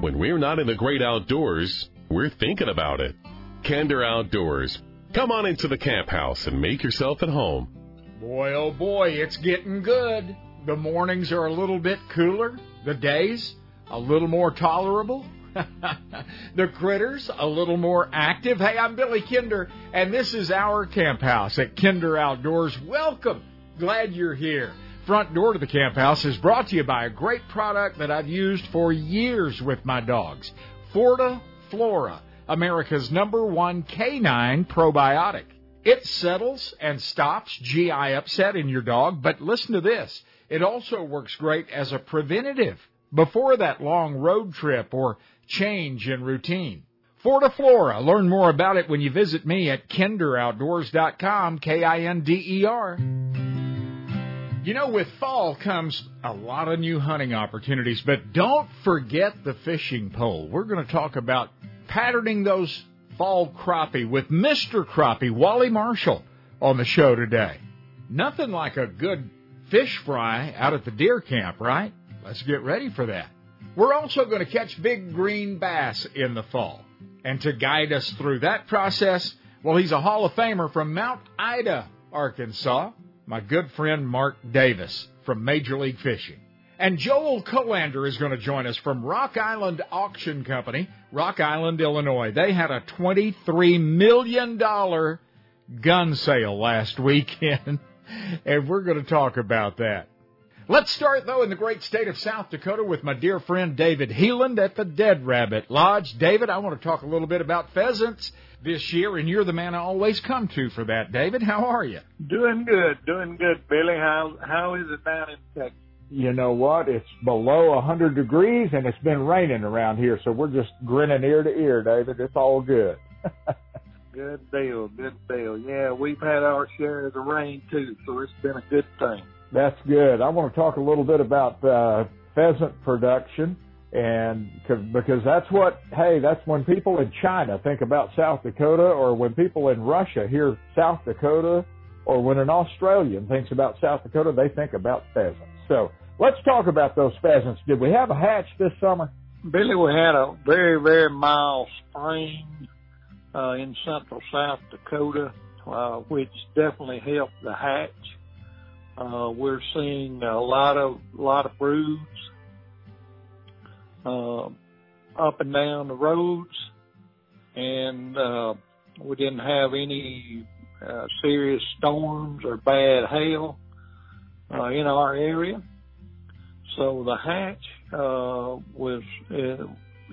When we're not in the great outdoors, we're thinking about it. Kinder Outdoors. Come on into the camp house and make yourself at home. Boy, oh boy, it's getting good. The mornings are a little bit cooler, the days a little more tolerable, the critters a little more active. Hey, I'm Billy Kinder, and this is our camp house at Kinder Outdoors. Welcome. Glad you're here. Front door to the camp house is brought to you by a great product that I've used for years with my dogs. Forta Flora, America's number one canine probiotic. It settles and stops GI upset in your dog, but listen to this. It also works great as a preventative before that long road trip or change in routine. Fortiflora. Learn more about it when you visit me at kinderoutdoors.com, K-I-N-D-E-R. You know, with fall comes a lot of new hunting opportunities, but don't forget the fishing pole. We're going to talk about patterning those fall crappie with Mr. Crappie, Wally Marshall, on the show today. Nothing like a good fish fry out at the deer camp, right? Let's get ready for that. We're also going to catch big green bass in the fall. And to guide us through that process, well, he's a Hall of Famer from Mount Ida, Arkansas, my good friend Mark Davis from Major League Fishing. And Joel Kolander is going to join us from Rock Island Auction Company, Rock Island, Illinois. They had a $23 million gun sale last weekend, and we're going to talk about that. Let's start, though, in the great state of South Dakota with my dear friend David Heeland at the Dead Rabbit Lodge. David, I want to talk a little bit about pheasants this year, and you're the man I always come to for that. David, how are you? Doing good, doing good, Billy. How how is it down in Texas? You know what? It's below a 100 degrees, and it's been raining around here, so we're just grinning ear to ear, David. It's all good. good deal, good deal. Yeah, we've had our share of the rain too, so it's been a good thing. That's good. I want to talk a little bit about uh, pheasant production, and because that's what hey, that's when people in China think about South Dakota, or when people in Russia hear South Dakota, or when an Australian thinks about South Dakota, they think about pheasants. So let's talk about those pheasants. Did we have a hatch this summer? Billy, we had a very very mild spring uh, in central South Dakota, uh, which definitely helped the hatch. Uh, we're seeing a lot of lot of broods uh, up and down the roads, and uh, we didn't have any uh, serious storms or bad hail uh, in our area. So the hatch uh, was uh,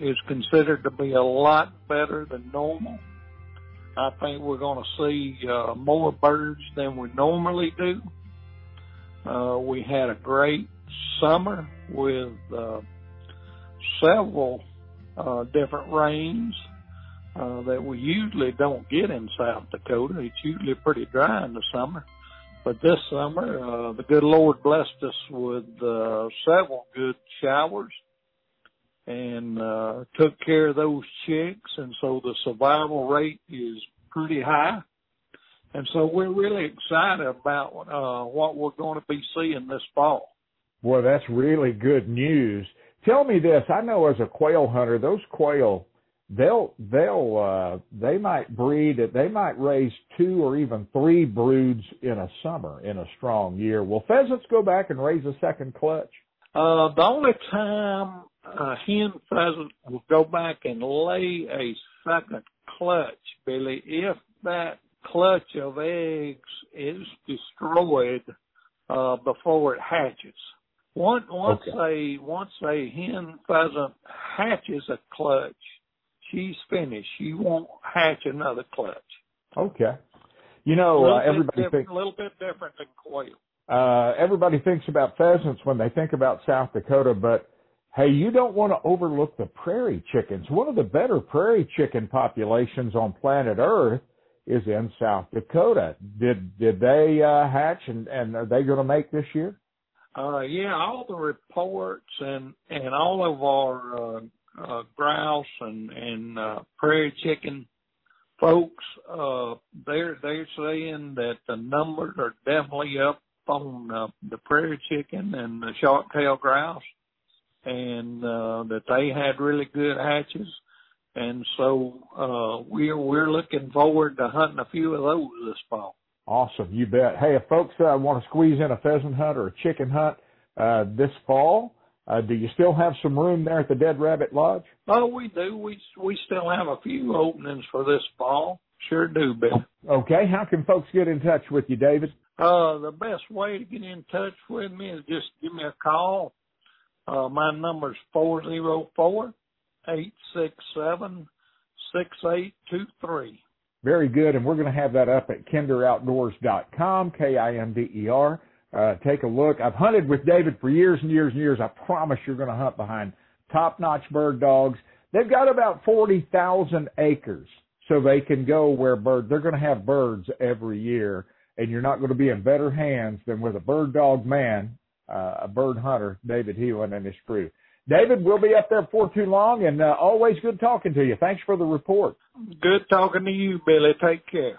is considered to be a lot better than normal. I think we're going to see uh, more birds than we normally do. Uh, we had a great summer with uh, several uh, different rains uh, that we usually don't get in South Dakota. It's usually pretty dry in the summer. But this summer, uh, the good Lord blessed us with uh, several good showers and uh, took care of those chicks, and so the survival rate is pretty high. And so we're really excited about uh, what we're going to be seeing this fall. Boy, that's really good news. Tell me this. I know as a quail hunter, those quail, they'll, they'll, uh, they might breed, they might raise two or even three broods in a summer in a strong year. Will pheasants go back and raise a second clutch? Uh, the only time a hen pheasant will go back and lay a second clutch, Billy, if that clutch of eggs is destroyed uh, before it hatches. Once once okay. a once a hen pheasant hatches a clutch, she's finished. She won't hatch another clutch. Okay. You know, uh, everybody thinks a little bit different than quail. Uh, everybody thinks about pheasants when they think about South Dakota, but hey, you don't want to overlook the prairie chickens. One of the better prairie chicken populations on planet Earth is in South Dakota. Did did they uh, hatch and and are they going to make this year? Uh, yeah, all the reports and and all of our uh, uh, grouse and and uh, prairie chicken folks, uh, they're they're saying that the numbers are definitely up on uh, the prairie chicken and the sharp tail grouse, and uh, that they had really good hatches. And so uh, we're we're looking forward to hunting a few of those this fall. Awesome, you bet. Hey, if folks uh, want to squeeze in a pheasant hunt or a chicken hunt uh, this fall, uh, do you still have some room there at the Dead Rabbit Lodge? Oh, we do. We we still have a few openings for this fall. Sure do, Bill. Okay, how can folks get in touch with you, David? Uh, the best way to get in touch with me is just give me a call. Uh, my number's four zero four eight six seven six eight two three. Very good, and we're going to have that up at kinderoutdoors.com, K-I-N-D-E-R. Uh, take a look. I've hunted with David for years and years and years. I promise you're going to hunt behind top-notch bird dogs. They've got about 40,000 acres, so they can go where birds, they're going to have birds every year, and you're not going to be in better hands than with a bird dog man, uh, a bird hunter, David Heelan and his crew. David, we'll be up there before too long, and uh, always good talking to you. Thanks for the report. Good talking to you, Billy. Take care.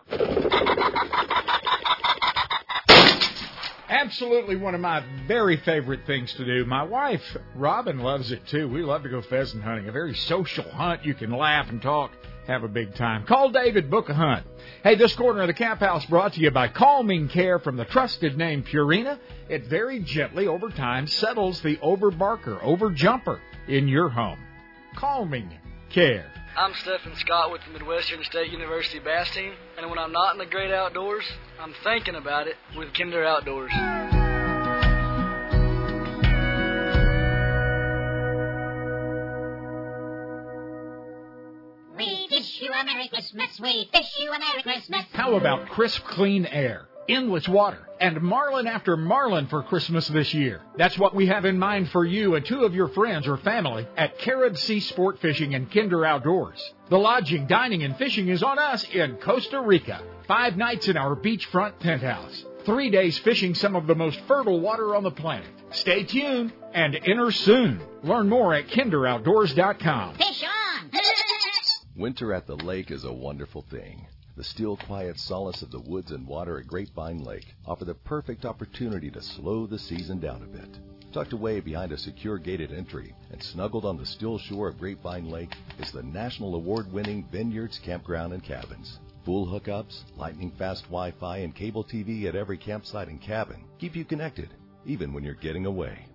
Absolutely one of my very favorite things to do. My wife, Robin, loves it too. We love to go pheasant hunting. A very social hunt. You can laugh and talk, have a big time. Call David, book a hunt. Hey, this corner of the Camp House brought to you by Calming Care from the trusted name Purina. It very gently over time settles the overbarker, overjumper in your home. Calming Care. I'm Stephen Scott with the Midwestern State University Bass Team, and when I'm not in the great outdoors, I'm thinking about it with Kinder Outdoors. A Merry Christmas. We wish you a Merry Christmas. How about crisp, clean air? endless water, and marlin after marlin for Christmas this year. That's what we have in mind for you and two of your friends or family at Carib Sea Sport Fishing and Kinder Outdoors. The lodging, dining, and fishing is on us in Costa Rica. Five nights in our beachfront penthouse. Three days fishing some of the most fertile water on the planet. Stay tuned and enter soon. Learn more at kinderoutdoors.com. Fish on! Winter at the lake is a wonderful thing. The still quiet solace of the woods and water at Grapevine Lake offer the perfect opportunity to slow the season down a bit. Tucked away behind a secure gated entry and snuggled on the still shore of Grapevine Lake is the national award winning Vineyards Campground and Cabins. Full hookups, lightning fast Wi Fi, and cable TV at every campsite and cabin keep you connected, even when you're getting away.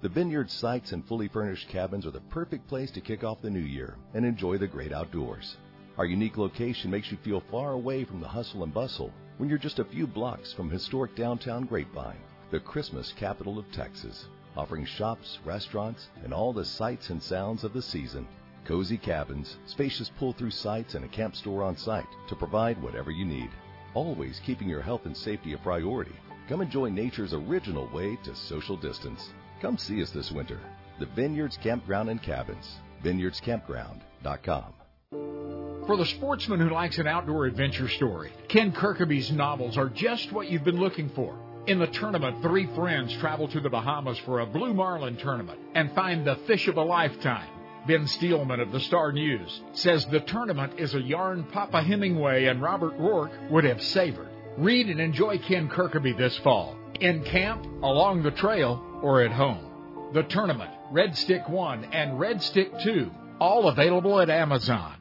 The Vineyard sites and fully furnished cabins are the perfect place to kick off the new year and enjoy the great outdoors. Our unique location makes you feel far away from the hustle and bustle when you're just a few blocks from historic downtown Grapevine, the Christmas capital of Texas, offering shops, restaurants, and all the sights and sounds of the season. Cozy cabins, spacious pull through sites, and a camp store on site to provide whatever you need. Always keeping your health and safety a priority. Come enjoy nature's original way to social distance. Come see us this winter. The Vineyards Campground and Cabins. VineyardsCampground.com. For the sportsman who likes an outdoor adventure story, Ken Kirkaby's novels are just what you've been looking for. In the tournament, three friends travel to the Bahamas for a blue marlin tournament and find the fish of a lifetime. Ben Steelman of the Star News says the tournament is a yarn Papa Hemingway and Robert Ruark would have savored. Read and enjoy Ken Kirkaby this fall, in camp, along the trail, or at home. The tournament, Red Stick 1 and Red Stick 2, all available at Amazon.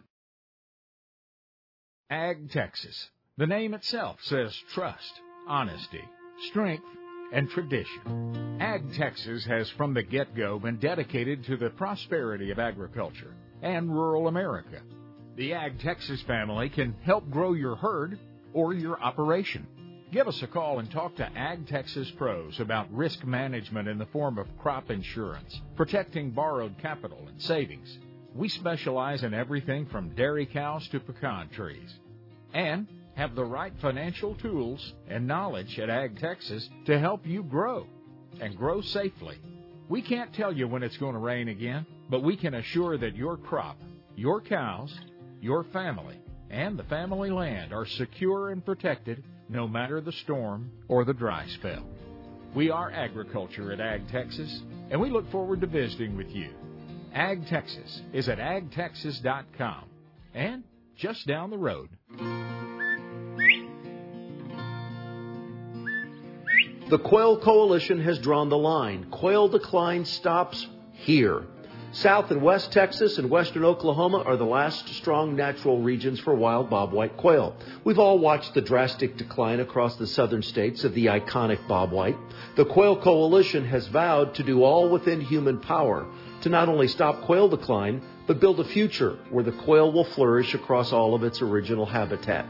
Ag Texas. The name itself says trust, honesty, strength, and tradition. Ag Texas has from the get go been dedicated to the prosperity of agriculture and rural America. The Ag Texas family can help grow your herd or your operation. Give us a call and talk to Ag Texas pros about risk management in the form of crop insurance, protecting borrowed capital and savings. We specialize in everything from dairy cows to pecan trees and have the right financial tools and knowledge at Ag Texas to help you grow and grow safely. We can't tell you when it's going to rain again, but we can assure that your crop, your cows, your family, and the family land are secure and protected no matter the storm or the dry spell. We are agriculture at Ag Texas, and we look forward to visiting with you. Ag Texas is at agtexas.com. And just down the road. The Quail Coalition has drawn the line. Quail decline stops here. South and West Texas and Western Oklahoma are the last strong natural regions for wild bobwhite quail. We've all watched the drastic decline across the southern states of the iconic bobwhite. The Quail Coalition has vowed to do all within human power to not only stop quail decline, but build a future where the quail will flourish across all of its original habitat.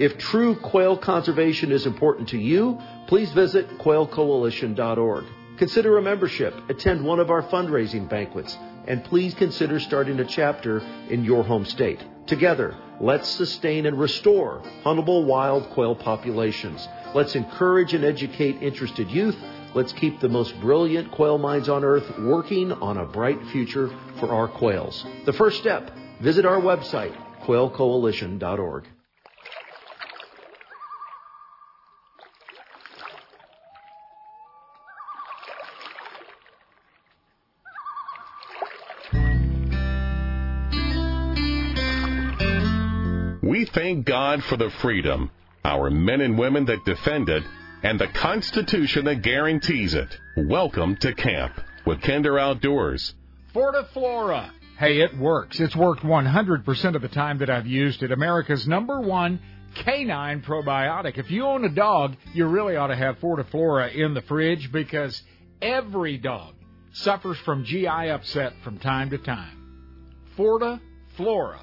If true quail conservation is important to you, please visit quailcoalition.org. Consider a membership, attend one of our fundraising banquets, and please consider starting a chapter in your home state. Together, let's sustain and restore huntable wild quail populations. Let's encourage and educate interested youth. Let's keep the most brilliant quail minds on earth working on a bright future for our quails. The first step, visit our website, quailcoalition.org. thank God for the freedom, our men and women that defend it, and the Constitution that guarantees it. Welcome to camp with Kinder Outdoors. Fortiflora. Hey, it works. It's worked 100% of the time that I've used it. America's number one canine probiotic. If you own a dog, you really ought to have Fortiflora in the fridge because every dog suffers from GI upset from time to time. Fortiflora.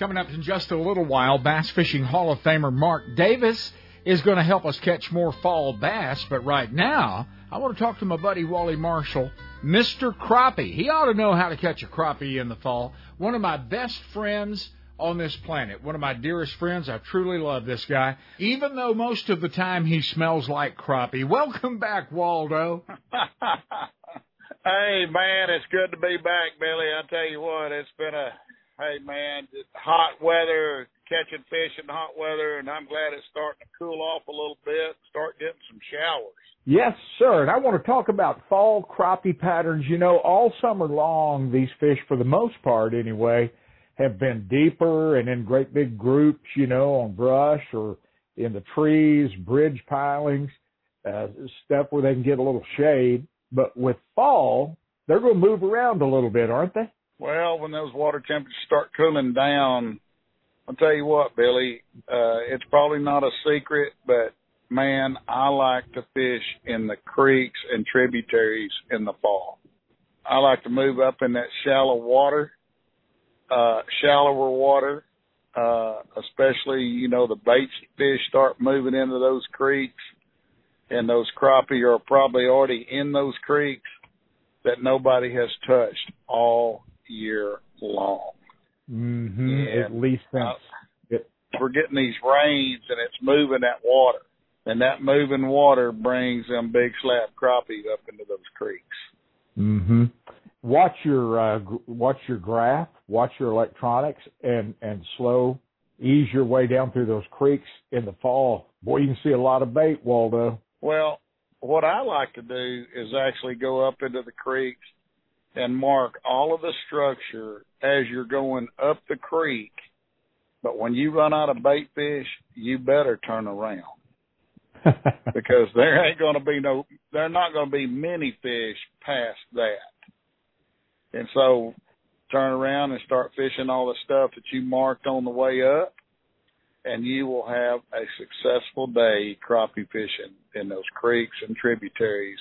Coming up in just a little while, Bass Fishing Hall of Famer Mark Davis is going to help us catch more fall bass. But right now, I want to talk to my buddy Wally Marshall, Mr. Crappie. He ought to know how to catch a crappie in the fall. One of my best friends on this planet, one of my dearest friends. I truly love this guy, even though most of the time he smells like crappie. Welcome back, Waldo. hey, man, it's good to be back, Billy. I tell you what, it's been a hey man, hot weather, catching fish in hot weather, and I'm glad it's starting to cool off a little bit, start getting some showers. Yes, sir. And I want to talk about fall crappie patterns. You know, all summer long, these fish, for the most part anyway, have been deeper and in great big groups, you know, on brush or in the trees, bridge pilings, uh, stuff where they can get a little shade. But with fall, they're going to move around a little bit, aren't they? Well, when those water temperatures start cooling down, I'll tell you what, Billy, uh, it's probably not a secret, but man, I like to fish in the creeks and tributaries in the fall. I like to move up in that shallow water, uh, shallower water, uh, especially, you know, the bait fish start moving into those creeks and those crappie are probably already in those creeks that nobody has touched all year long. Mm-hmm. At least since uh, we're getting these rains and it's moving that water, and that moving water brings them big slab crappie up into those creeks. Mm-hmm. Watch your uh, watch your graph, watch your electronics, and and slow ease your way down through those creeks in the fall. Boy, you can see a lot of bait, Waldo. Well, what I like to do is actually go up into the creeks and mark all of the structure as you're going up the creek. But when you run out of bait fish, you better turn around. because there ain't going to be no, there are not going to be many fish past that. And so turn around and start fishing all the stuff that you marked on the way up and you will have a successful day crappie fishing in those creeks and tributaries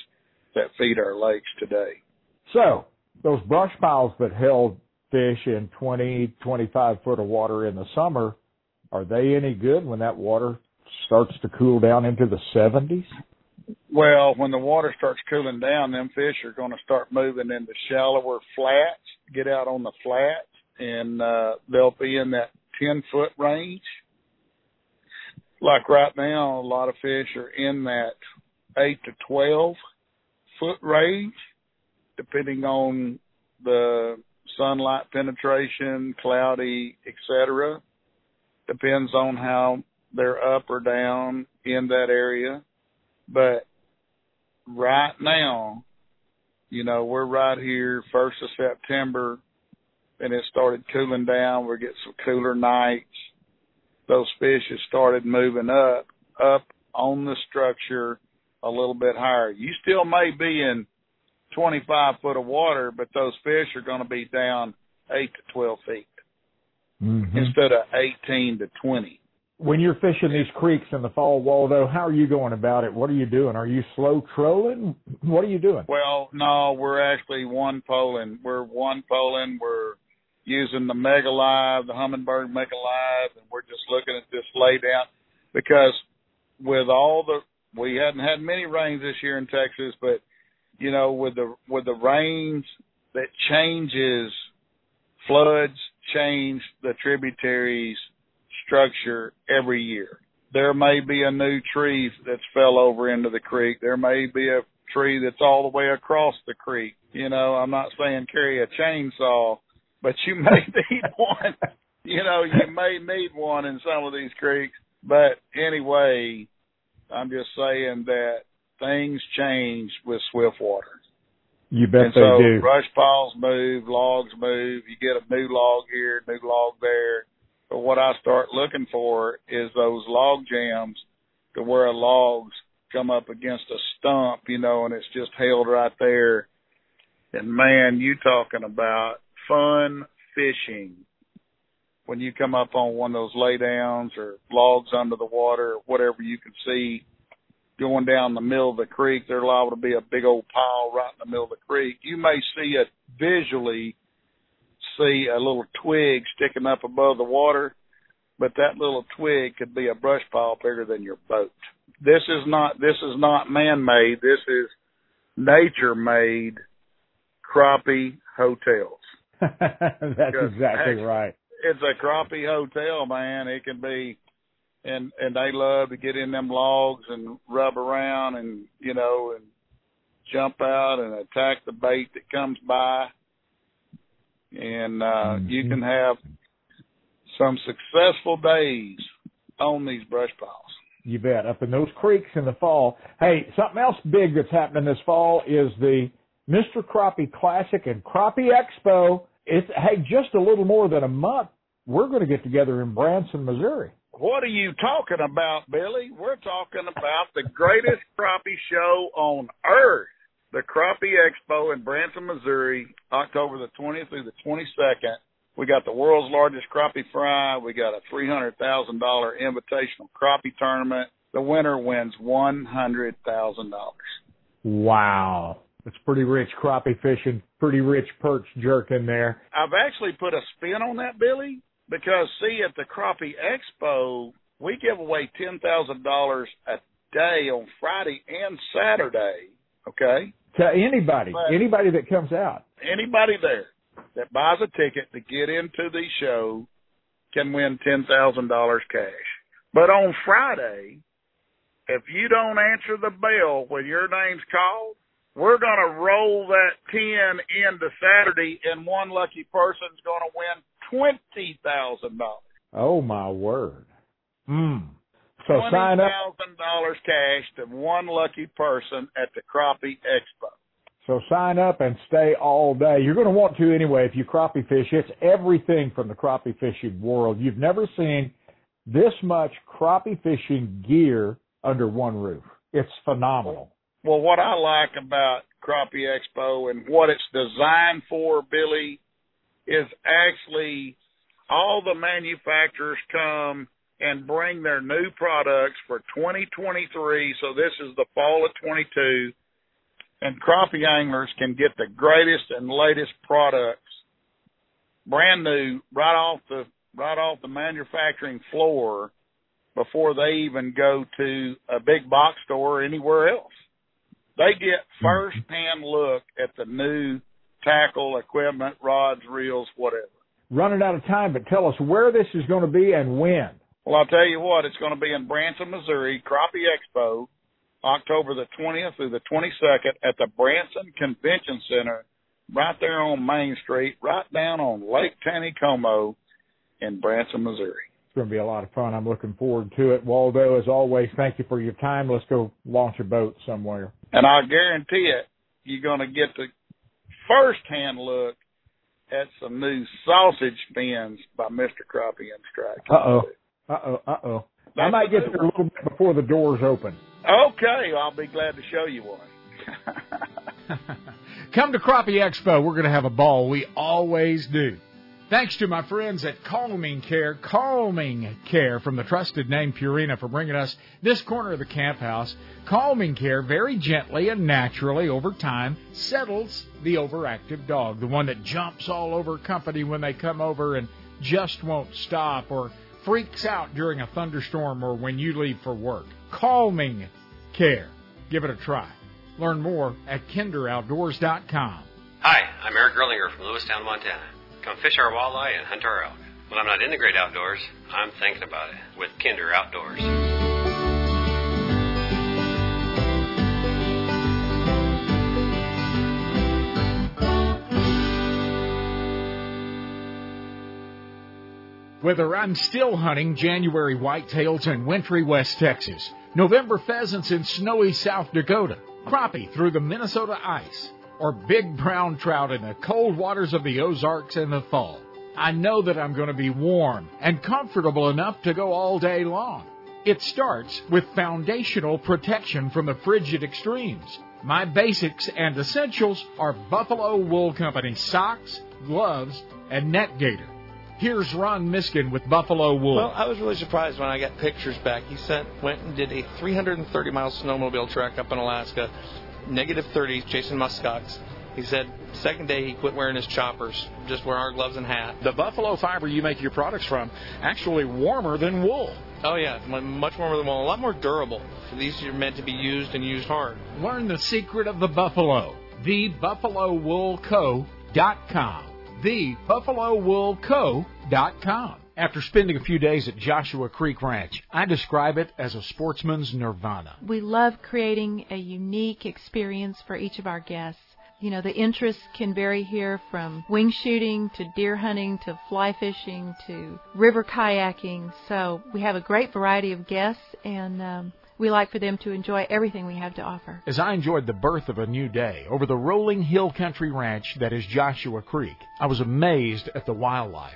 that feed our lakes today. So, those brush piles that held fish in 20, 25 foot of water in the summer, are they any good when that water starts to cool down into the 70s? Well, when the water starts cooling down, them fish are going to start moving into shallower flats, get out on the flats, and uh, they'll be in that 10 foot range. Like right now, a lot of fish are in that 8 to 12 foot range depending on the sunlight penetration, cloudy, etc. Depends on how they're up or down in that area. But right now, you know, we're right here, first of September, and it started cooling down. We get some cooler nights. Those fish have started moving up, up on the structure a little bit higher. You still may be in 25 foot of water, but those fish are going to be down 8 to 12 feet mm-hmm. instead of 18 to 20. When you're fishing these creeks in the fall, Waldo, how are you going about it? What are you doing? Are you slow trolling? What are you doing? Well, no, we're actually one poling. We're one poling. We're using the Mega Live, the Humminbird Mega Live, and we're just looking at this laydown because with all the we hadn't had many rains this year in Texas, but you know, with the with the rains that changes floods change the tributaries structure every year. There may be a new tree that's fell over into the creek. There may be a tree that's all the way across the creek. You know, I'm not saying carry a chainsaw, but you may need one. You know, you may need one in some of these creeks. But anyway, I'm just saying that things change with Swiftwater. You bet and they so do. Brush piles move, logs move. You get a new log here, new log there. But what I start looking for is those log jams to where logs come up against a stump, you know, and it's just held right there. And man, you talking about fun fishing when you come up on one of those laydowns or logs under the water or whatever you can see going down the middle of the creek, there's liable to be a big old pile right in the middle of the creek. You may see it visually, see a little twig sticking up above the water, but that little twig could be a brush pile bigger than your boat. This is not this is not man made. This is nature made crappie hotels. That's exactly right. It's a crappie hotel, man. It can be and and they love to get in them logs and rub around and you know and jump out and attack the bait that comes by. And uh mm-hmm. you can have some successful days on these brush piles. You bet. Up in those creeks in the fall. Hey something else big that's happening this fall is the mr crappie classic and crappie expo. It's hey just a little more than a month. We're going to get together in branson missouri what are you talking about, Billy? We're talking about the greatest crappie show on earth. The Crappie Expo in Branson, Missouri, October the 20th through the 22nd. We got the world's largest crappie fry. We got a $300,000 invitational crappie tournament. The winner wins $100,000. Wow. It's pretty rich crappie fishing, pretty rich perch jerking there. I've actually put a spin on that, Billy. Because see, at the Crappie Expo, we give away ten thousand dollars a day on Friday and Saturday. Okay. To anybody, but anybody that comes out, anybody there that buys a ticket to get into the show can win ten thousand dollars cash. But on Friday, if you don't answer the bell when your name's called, we're going to roll that 10 into Saturday, and one lucky person's going to win twenty thousand dollars. Oh my word! Hmm. So sign up. Thousand dollars cash to one lucky person at the Crappie Expo. So sign up and stay all day. You're going to want to anyway if you crappie fish. It's everything from the crappie fishing world. You've never seen this much crappie fishing gear under one roof. It's phenomenal. Well, what I like about Crappie Expo and what it's designed for, Billy, is actually all the manufacturers come and bring their new products for 2023. So this is the fall of 22 and crappie anglers can get the greatest and latest products brand new right off the right off the manufacturing floor before they even go to a big box store or anywhere else. They get mm-hmm. first hand look at the new tackle, equipment, rods, reels, whatever. Running out of time, but tell us where this is going to be and when. Well, I'll tell you what, it's going to be in Branson, Missouri, Crappie Expo, October the 20th through the 22nd at the Branson Convention Center, right there on Main Street, right down on Lake Taneycomo in Branson, Missouri. It's going to be a lot of fun. I'm looking forward to it. Waldo, as always, thank you for your time. Let's go launch a boat somewhere. And I guarantee it, you're going to get the first hand look at some new sausage fins by Mr. Crappie and Strike. Uh oh. Uh oh. Uh oh. I might get there a little bit before the doors open. Okay, I'll be glad to show you one. Come to Crappie Expo. We're going to have a ball. We always do. Thanks to my friends at Calming Care, Calming Care from the trusted name Purina for bringing us this corner of the camp house. Calming Care very gently and naturally over time settles the overactive dog, the one that jumps all over company when they come over and just won't stop or freaks out during a thunderstorm or when you leave for work. Calming Care. Give it a try. Learn more at kinderoutdoors.com. Hi, I'm Eric Grillinger from Lewistown, Montana. Come fish our walleye and hunt our elk. When I'm not in the great outdoors, I'm thinking about it with Kinder Outdoors. Whether I'm still hunting January whitetails in wintry West Texas, November pheasants in snowy South Dakota, crappie through the Minnesota ice, or big brown trout in the cold waters of the Ozarks in the fall. I know that I'm going to be warm and comfortable enough to go all day long. It starts with foundational protection from the frigid extremes. My basics and essentials are Buffalo Wool Company socks, gloves, and net gaiter. Here's Ron Miskin with Buffalo Wool. Well, I was really surprised when I got pictures back. He sent went and did a 330 mile snowmobile trek up in Alaska, negative 30, chasing muskox. He said second day he quit wearing his choppers, just wear our gloves and hat. The buffalo fiber you make your products from actually warmer than wool. Oh yeah, much warmer than wool, a lot more durable. These are meant to be used and used hard. Learn the secret of the buffalo. TheBuffaloWoolCo.com. TheBuffaloWoolCo.com. After spending a few days at Joshua Creek Ranch, I describe it as a sportsman's nirvana. We love creating a unique experience for each of our guests. You know, the interests can vary here from wing shooting to deer hunting to fly fishing to river kayaking. So we have a great variety of guests and um, we like for them to enjoy everything we have to offer. As I enjoyed the birth of a new day over the rolling hill country ranch that is Joshua Creek, I was amazed at the wildlife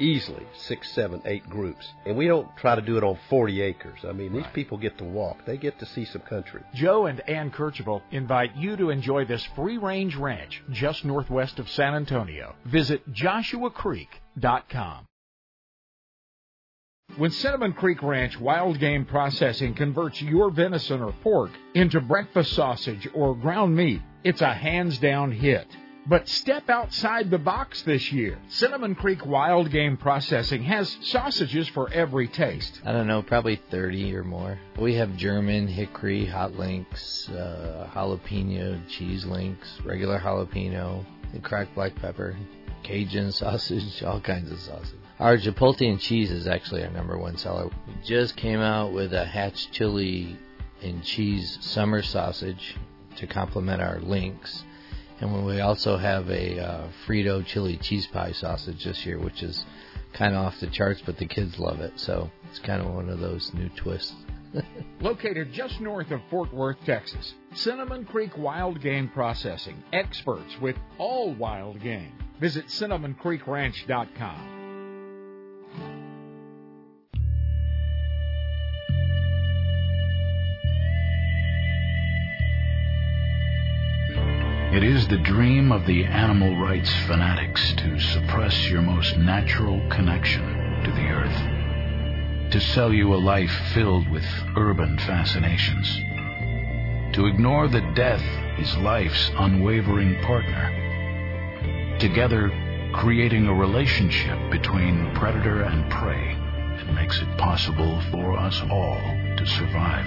easily six, seven, eight groups. And we don't try to do it on 40 acres. I mean, these right. people get to walk. They get to see some country. Joe and Ann Kercheval invite you to enjoy this free-range ranch just northwest of San Antonio. Visit joshuacreek.com. When Cinnamon Creek Ranch Wild Game Processing converts your venison or pork into breakfast sausage or ground meat, it's a hands down hit. But step outside the box this year. Cinnamon Creek Wild Game Processing has sausages for every taste. I don't know, probably 30 or more. We have German, hickory, hot links, uh, jalapeno, cheese links, regular jalapeno, cracked black pepper, Cajun sausage, all kinds of sausage. Our chipotle and cheese is actually our number one seller. We just came out with a hatch chili and cheese summer sausage to complement our links and we also have a uh, Frito chili cheese pie sausage this year, which is kind of off the charts, but the kids love it. So it's kind of one of those new twists. Located just north of Fort Worth, Texas, Cinnamon Creek Wild Game Processing, experts with all wild game. Visit cinnamoncreekranch.com. It is the dream of the animal rights fanatics to suppress your most natural connection to the earth, to sell you a life filled with urban fascinations, to ignore that death is life's unwavering partner, together creating a relationship between predator and prey that makes it possible for us all to survive.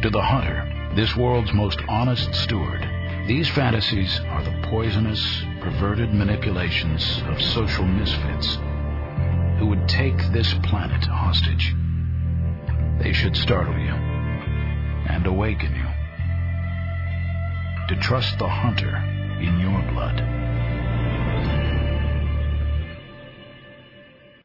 To the hunter, this world's most honest steward, these fantasies are the poisonous, perverted manipulations of social misfits who would take this planet hostage. They should startle you and awaken you to trust the hunter in your blood.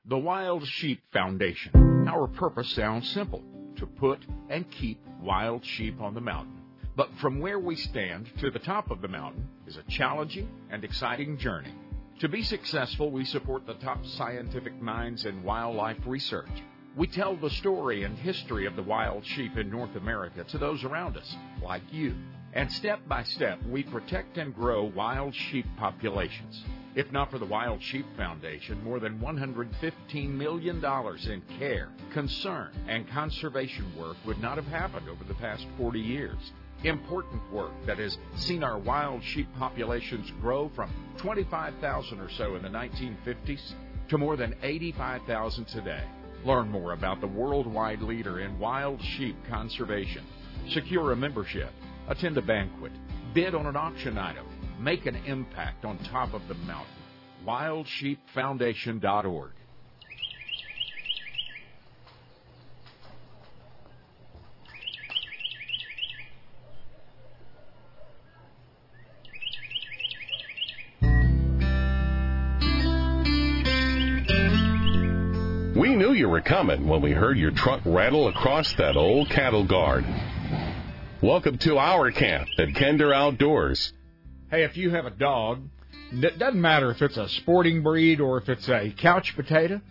The Wild Sheep Foundation. Our purpose sounds simple to put and keep wild sheep on the mountain but from where we stand to the top of the mountain is a challenging and exciting journey. To be successful, we support the top scientific minds in wildlife research. We tell the story and history of the wild sheep in North America to those around us, like you. And step by step, we protect and grow wild sheep populations. If not for the Wild Sheep Foundation, more than $115 million in care, concern, and conservation work would not have happened over the past 40 years. Important work that has seen our wild sheep populations grow from 25,000 or so in the 1950s to more than 85,000 today. Learn more about the worldwide leader in wild sheep conservation. Secure a membership, attend a banquet, bid on an auction item, make an impact on top of the mountain. WildSheepFoundation.org. knew you were coming when we heard your truck rattle across that old cattle guard. Welcome to our camp at Kinder Outdoors. Hey, if you have a dog, it doesn't matter if it's a sporting breed or if it's a couch potato,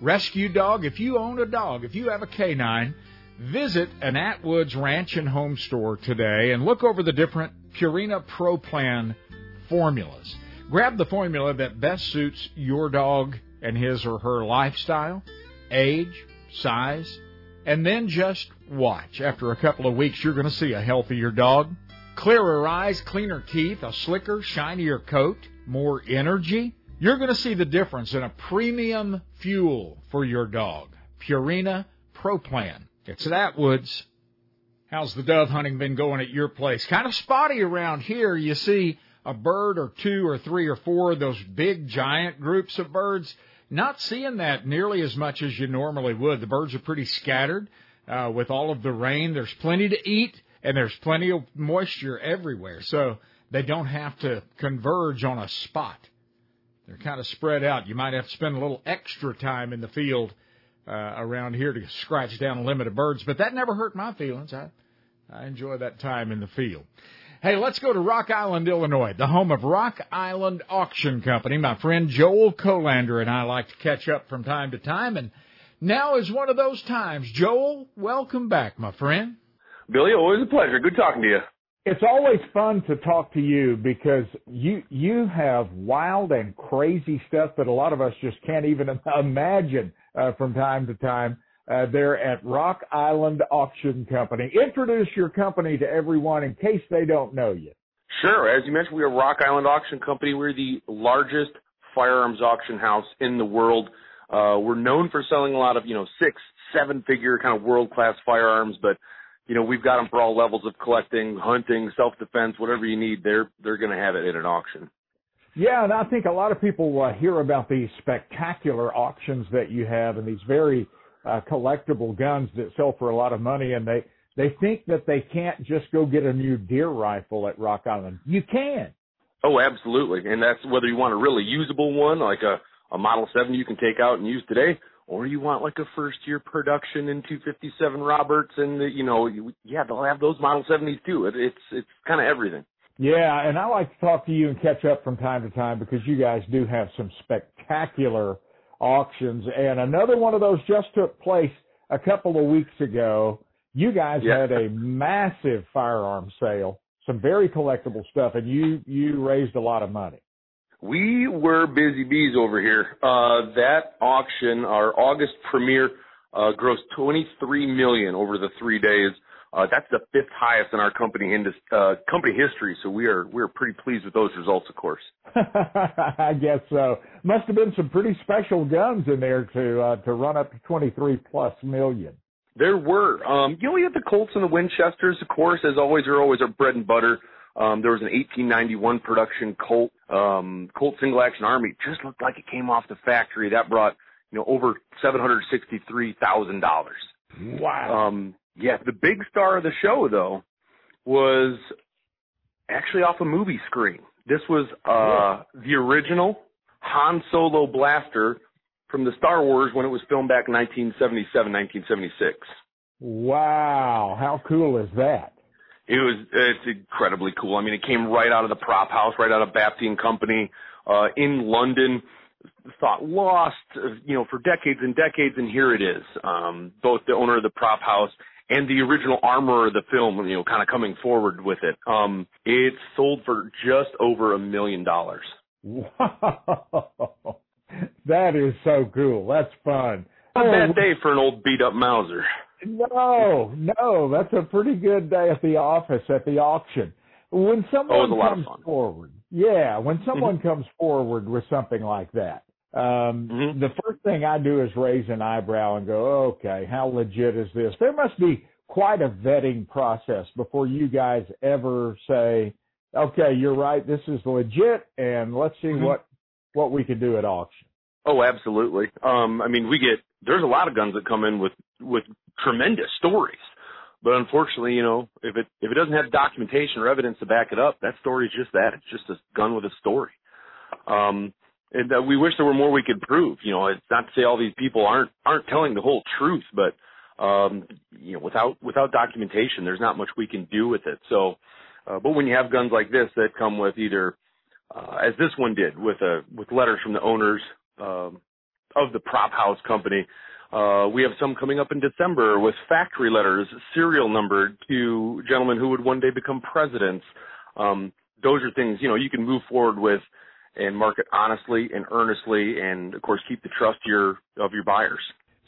rescue dog, if you own a dog, if you have a canine, visit an Atwoods Ranch and Home store today and look over the different Purina Pro Plan formulas. Grab the formula that best suits your dog and his or her lifestyle, age, size, and then just watch. After a couple of weeks, you're going to see a healthier dog. Clearer eyes, cleaner teeth, a slicker, shinier coat, more energy. You're going to see the difference in a premium fuel for your dog. Purina Pro Plan. It's at Atwoods. How's the dove hunting been going at your place? Kind of spotty around here. You see a bird or two or three or four of those big giant groups of birds. Not seeing that nearly as much as you normally would. The birds are pretty scattered uh, with all of the rain. There's plenty to eat and there's plenty of moisture everywhere. So they don't have to converge on a spot. They're kind of spread out. You might have to spend a little extra time in the field uh, around here to scratch down a limit of birds, but that never hurt my feelings. I, I enjoy that time in the field. Hey, let's go to Rock Island, Illinois, the home of Rock Island Auction Company. My friend Joel Kolander and I like to catch up from time to time, and now is one of those times. Joel, welcome back, my friend. Billy, always a pleasure. Good talking to you. It's always fun to talk to you because you you have wild and crazy stuff that a lot of us just can't even imagine uh, from time to time. Uh, they're at Rock Island Auction Company. Introduce your company to everyone in case they don't know you. Sure. As you mentioned, we are Rock Island Auction Company. We're the largest firearms auction house in the world. Uh, we're known for selling a lot of, you know, six, seven figure kind of world class firearms, but you know, we've got them for all levels of collecting, hunting, self defense, whatever you need. They're they're going to have it in an auction. Yeah, and I think a lot of people uh, hear about these spectacular auctions that you have and these very uh, collectible guns that sell for a lot of money, and they they think that they can't just go get a new deer rifle at Rock Island. You can. Oh, absolutely, and that's whether you want a really usable one like a a Model Seven you can take out and use today, or you want like a first year production in 257 Roberts, and the, you know, yeah, they'll have those Model 70s too. It, it's it's kind of everything. Yeah, and I like to talk to you and catch up from time to time because you guys do have some spectacular auctions. And another one of those just took place a couple of weeks ago. You guys Yeah. had a massive firearm sale, some very collectible stuff, and you you raised a lot of money. We were busy bees over here. Uh, that auction, our August premiere, uh, grossed 23 million over the three days. Uh, that's the fifth highest in our company indus- uh, company history. So we are we are pretty pleased with those results, of course. I guess so. Must have been some pretty special guns in there to uh, to run up to 23 plus million. There were, um, you know, we had the Colts and the Winchesters, of course, as always, are always our bread and butter. Um, there was an 1891 production Colt, um, Colt single action army. Just looked like it came off the factory. That brought, you know, over $763,000. Wow. Um, yeah, the big star of the show though was actually off a movie screen. This was, uh, the original Han Solo blaster from the Star Wars when it was filmed back in 1977, 1976. Wow, how cool is that? It was it's incredibly cool. I mean, it came right out of the prop house, right out of Bapty and Company uh, in London. Thought lost, you know, for decades and decades, and here it is. Um, both the owner of the prop house and the original armorer of the film, you know, kind of coming forward with it. Um, it sold for just over a million dollars. Wow, that is so cool. That's fun. Not a bad day for an old beat up Mauser. No, no, that's a pretty good day at the office at the auction. When someone Oh, comes forward, yeah, when someone comes forward with something like that, um, Mm-hmm. the first thing I do is raise an eyebrow and go, okay, how legit is this? There must be quite a vetting process before you guys ever say, okay, you're right, this is legit, and let's see Mhm. what what we can do at auction. Oh, absolutely. Um, I mean, we get there's a lot of guns that come in with with tremendous stories, but unfortunately, you know, if it if it doesn't have documentation or evidence to back it up, that story is just that. It's just a gun with a story. Um, and uh, we wish there were more we could prove. You know, it's not to say all these people aren't aren't telling the whole truth, but um, you know, without without documentation, there's not much we can do with it. So, uh, but when you have guns like this that come with either uh, as this one did with a with letters from the owners um, of the prop house company. Uh, we have some coming up in December with factory letters, serial numbered to gentlemen who would one day become presidents. Um, those are things you know you can move forward with and market honestly and earnestly, and of course keep the trust your of your buyers.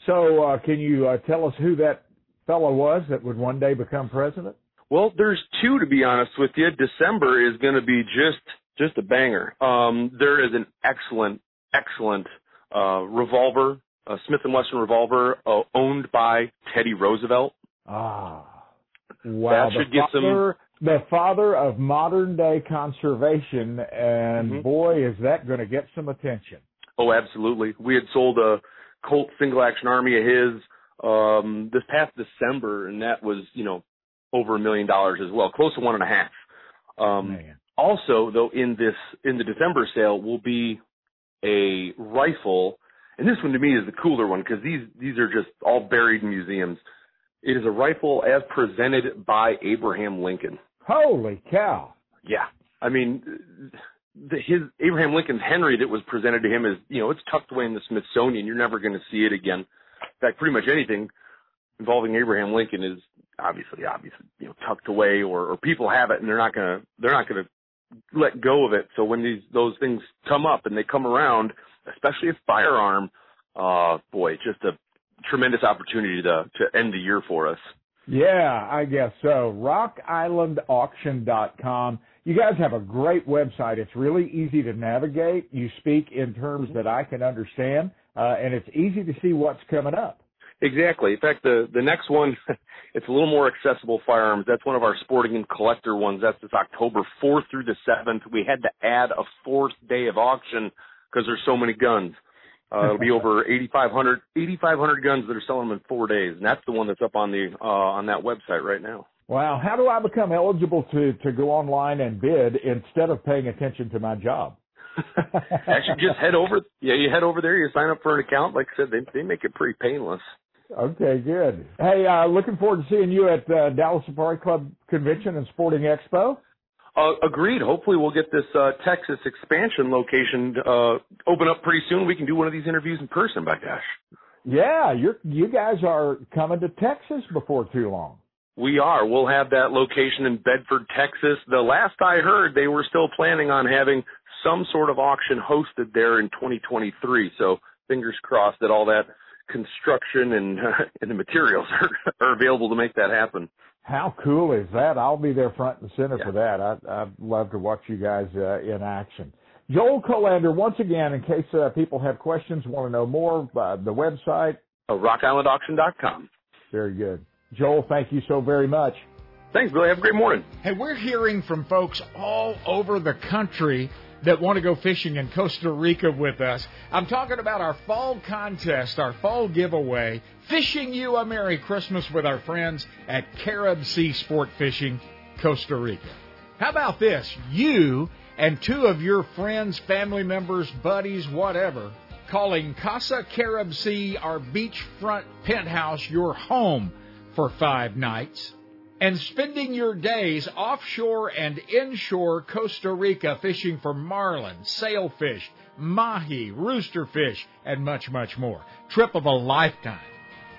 So, uh, can you uh, tell us who that fellow was that would one day become president? Well, there's two to be honest with you. December is going to be just just a banger. Um, there is an excellent, excellent uh, revolver, a Smith and Wesson revolver, uh, owned by Teddy Roosevelt. Ah, wow! That the should get some- father, the father of modern day conservation, and Mhm. boy, is that going to get some attention. Oh, absolutely. We had sold a Colt single action army of his um, this past December, and that was you know over a million dollars as well, close to one and a half. Um, Man. also, though, in this in the December sale will be a rifle, and this one to me is the cooler one because these these are just all buried in museums. It is a rifle as presented by Abraham Lincoln. Holy cow! Yeah, I mean, the, his Abraham Lincoln's Henry that was presented to him is you know it's tucked away in the Smithsonian. You're never going to see it again. In fact, pretty much anything involving Abraham Lincoln is obviously obviously you know tucked away or, or people have it and they're not gonna they're not gonna let go of it. So when these those things come up and they come around, especially a firearm, uh boy, it's just a tremendous opportunity to to end the year for us. Yeah, I guess so. RockIslandAuction.com. You guys have a great website. It's really easy to navigate. You speak in terms that I can understand, uh, and it's easy to see what's coming up. Exactly. In fact, the the next one, it's a little more accessible firearms. That's one of our sporting and collector ones. That's this October 4th through the 7th. We had to add a fourth day of auction because there's so many guns. Uh, it'll be over 8,500 8,500 guns that are selling them in four days, and that's the one that's up on the uh, on that website right now. Wow, how do I become eligible to to go online and bid instead of paying attention to my job? Actually, just head over. Yeah, you head over there. You sign up for an account. Like I said, they they make it pretty painless. Okay, good. Hey, uh, looking forward to seeing you at uh, Dallas Safari Club Convention and Sporting Expo. Uh, agreed. Hopefully, we'll get this uh, Texas expansion location uh, open up pretty soon. We can do one of these interviews in person. By gosh, Yeah, you're you guys are coming to Texas before too long. we are. We'll have that location in Bedford, Texas. The last I heard, they were still planning on having some sort of auction hosted there in 2023. So fingers crossed that all that construction and and the materials are, are available to make that happen. How cool is that? I'll be there front and center for that. I, I'd love to watch you guys uh, in action. Joel Kolander, once again, in case uh, people have questions, want to know more, uh, the website. Uh, RockIslandAuction.com. Very good. Joel, thank you so very much. Thanks, Billy. Have a great morning. Hey, we're hearing from folks all over the country that want to go fishing in Costa Rica with us. I'm talking about our fall contest, our fall giveaway, Fishing You a Merry Christmas with our friends at Carib Sea Sport Fishing, Costa Rica. How about this? You and two of your friends, family members, buddies, whatever, calling Casa Carib Sea, our beachfront penthouse, your home for five nights, and spending your days offshore and inshore Costa Rica fishing for marlin, sailfish, mahi, roosterfish, and much, much more. Trip of a lifetime.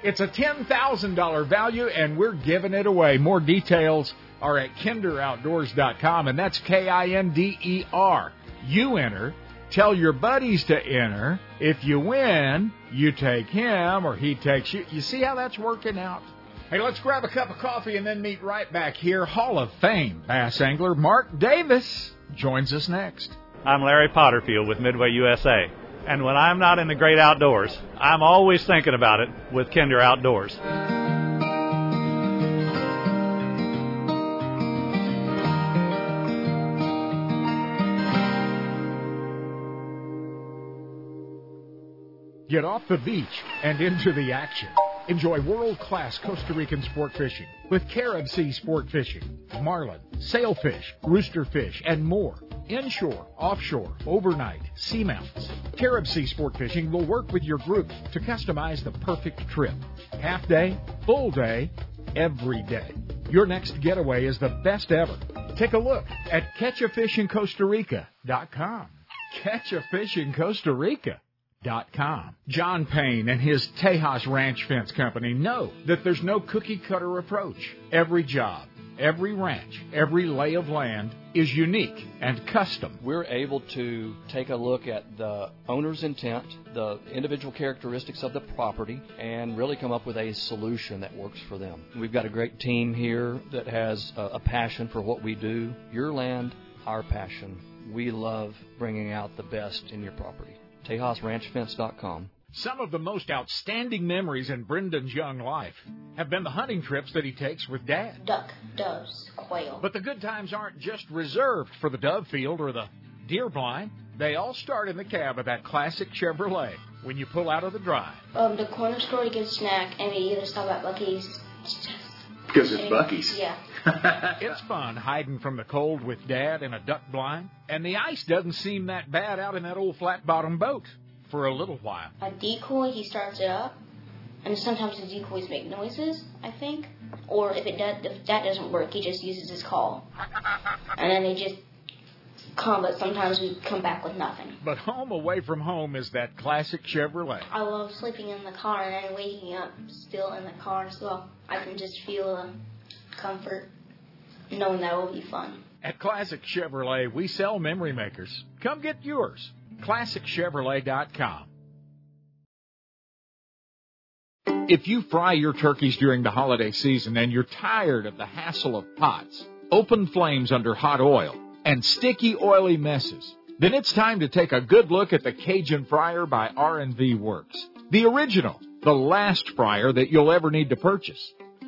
It's a $10,000 value, and we're giving it away. More details are at kinderoutdoors.com, and that's K I N D E R. You enter. Tell your buddies to enter. If you win, you take him or he takes you. You see how that's working out? Hey, let's grab a cup of coffee and then meet right back here. Hall of Fame bass angler Mark Davis joins us next. I'm Larry Potterfield with Midway USA. And when I'm not in the great outdoors, I'm always thinking about it with Kinder Outdoors. Get off the beach and into the action. Enjoy world class Costa Rican sport fishing with Carib Sea Sport Fishing, marlin, sailfish, roosterfish, and more. Inshore, offshore, overnight, seamounts. Carib Sea Sport Fishing will work with your group to customize the perfect trip. Half day, full day, every day. Your next getaway is the best ever. Take a look at catchafishincostarica.com. Catch a fish in Costa Rica. John Payne and his Tejas Ranch Fence Company know that there's no cookie cutter approach. Every job, every ranch, every lay of land is unique and custom. We're able to take a look at the owner's intent, the individual characteristics of the property, and really come up with a solution that works for them. We've got a great team here that has a passion for what we do. Your land, our passion. We love bringing out the best in your property. TejasRanchFence.com. Some of the most outstanding memories in Brendan's young life have been the hunting trips that he takes with Dad. Duck, doves, quail. But the good times aren't just reserved for the dove field or the deer blind. They all start in the cab of that classic Chevrolet when you pull out of the drive. Um, the corner store to get a snack, and we either stop at Buc-ee's. Because it's Buc-ee's. Yeah. it's fun hiding from the cold with Dad in a duck blind, and the ice doesn't seem that bad out in that old flat bottom boat for a little while. A decoy, he starts it up, and sometimes the decoys make noises, I think. Or if it does, if that doesn't work, he just uses his call, and then they just come. But sometimes we come back with nothing. But home away from home is that classic Chevrolet. I love sleeping in the car and then waking up still in the car, so I can just feel the comfort knowing that will be fun. At Classic Chevrolet, we sell memory makers. Come get yours. ClassicChevrolet.com. If you fry your turkeys during the holiday season and you're tired of the hassle of pots, open flames under hot oil, and sticky oily messes, then it's time to take a good look at the Cajun Fryer by R&V Works. The original, the last fryer that you'll ever need to purchase.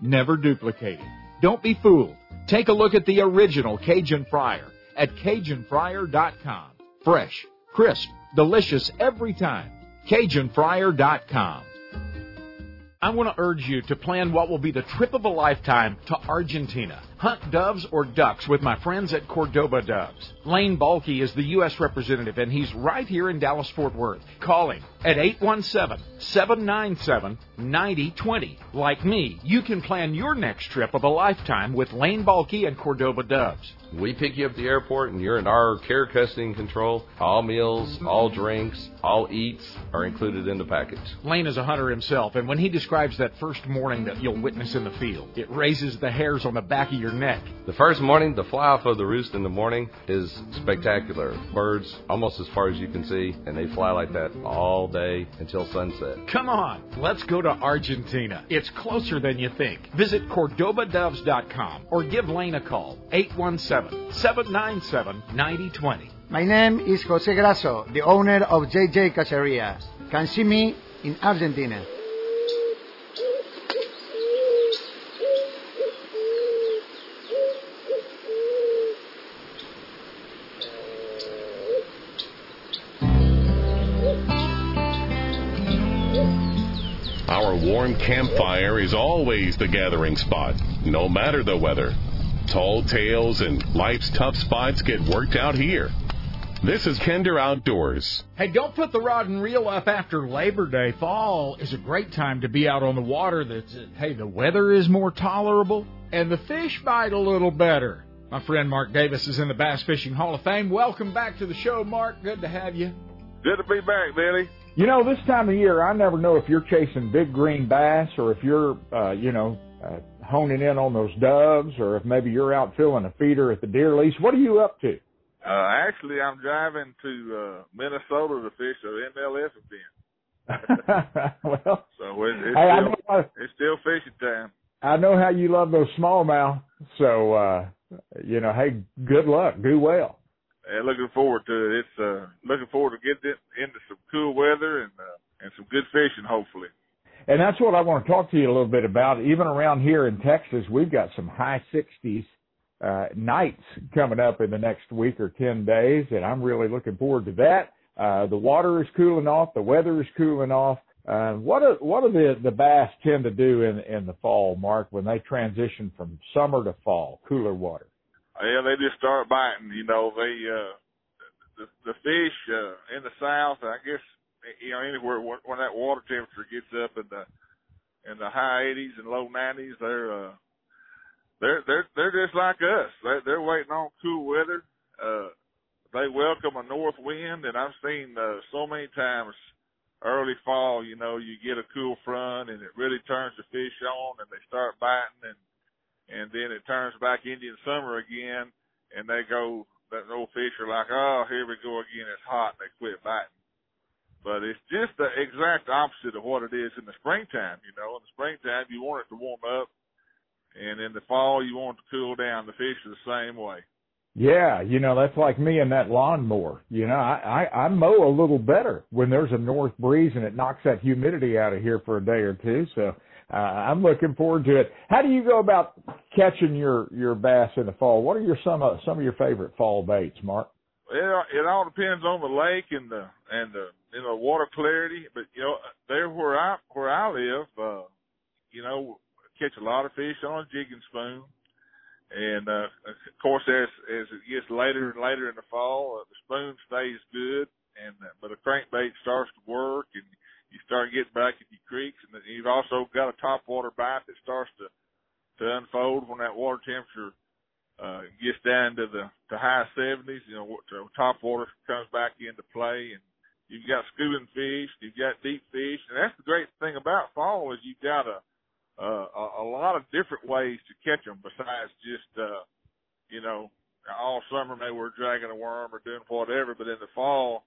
never duplicated. Don't be fooled. Take a look at the original Cajun Fryer at CajunFryer.com. Fresh, crisp, delicious every time. CajunFryer.com. I want to urge you to plan what will be the trip of a lifetime to Argentina. Hunt doves or ducks with my friends at Cordoba Doves. Lane Balky is the U.S. representative, and he's right here in Dallas Fort Worth. Call him at 817 797 9020. Like me, you can plan your next trip of a lifetime with Lane Balky and Cordoba Doves. We pick you up at the airport and you're in our care, custody, and control. All meals, all drinks, all eats are included in the package. Lane is a hunter himself, and when he describes that first morning that you'll witness in the field, it raises the hairs on the back of your neck. The first morning, the fly off of the roost in the morning is spectacular. Birds almost as far as you can see, and they fly like that all day until sunset. Come on, let's go to Argentina. It's closer than you think. Visit CordobaDoves.com or give Lane a call, 817 797 9020. My name is Jose Grasso, the owner of JJ Cacerías. can see me in Argentina. Warm campfire is always the gathering spot, no matter the weather. Tall tales and life's tough spots get worked out here. This is Kinder Outdoors. Hey, don't put the rod and reel up after Labor Day. Fall is a great time to be out on the water. That's hey, the weather is more tolerable and the fish bite a little better. My friend Mark Davis is in the Bass Fishing Hall of Fame. Welcome back to the show, Mark. Good to have you. Good to be back, Billy. You know, this time of year, I never know if you're chasing big green bass or if you're, uh, you know, uh, honing in on those doves or if maybe you're out filling a feeder at the deer lease. What are you up to? Uh, actually, I'm driving to uh, Minnesota to fish an MLF event. well, so it, it's, hey, I still, know, it's still fishing time. I know how you love those smallmouth. So, uh, you know, hey, good luck. Do well. And looking forward to it. It's uh, looking forward to getting into some cool weather and uh, and some good fishing, hopefully. And that's what I want to talk to you a little bit about. Even around here in Texas, we've got some high 60s uh, nights coming up in the next week or 10 days, and I'm really looking forward to that. Uh, the water is cooling off, the weather is cooling off. Uh, what are, what do the, the bass tend to do in, in the fall, Mark, when they transition from summer to fall, cooler water? Yeah, they just start biting. You know, they uh, the the fish uh, in the south. I guess you know anywhere when, that water temperature gets up in the in the high 80s and low 90s, they're uh, they're they're they're just like us. They're, they're waiting on cool weather. Uh, they welcome a north wind, and I've seen uh, so many times early fall. You know, you get a cool front, and it really turns the fish on, and they start biting, and and then it turns back Indian summer again, and they go. That old fish are like, oh, here we go again. It's hot. And they quit biting. But it's just the exact opposite of what it is in the springtime. You know, in the springtime you want it to warm up, and in the fall you want it to cool down. The fish are the same way. Yeah, you know, that's like me and that lawnmower. You know, I, I, I mow a little better when there's a north breeze and it knocks that humidity out of here for a day or two. So uh, I'm looking forward to it. How do you go about catching your your bass in the fall? What are your some of some of your favorite fall baits, Mark? It it all depends on the lake and the and the you know water clarity. But you know there where I where I live, uh, you know catch a lot of fish on a jigging spoon. And uh, of course, as as it gets later and later in the fall, uh, the spoon stays good, and uh, but a crankbait starts to work, and you start getting back in your creeks, and then you've also got a top water bite that starts to to unfold when that water temperature uh, gets down to the to high 70s. You know, to top water comes back into play, and you've got schooling fish, you've got deep fish, and that's the great thing about fall is you've got a uh, a, a lot of different ways to catch them besides just, uh, you know, all summer maybe we're dragging a worm or doing whatever, but in the fall,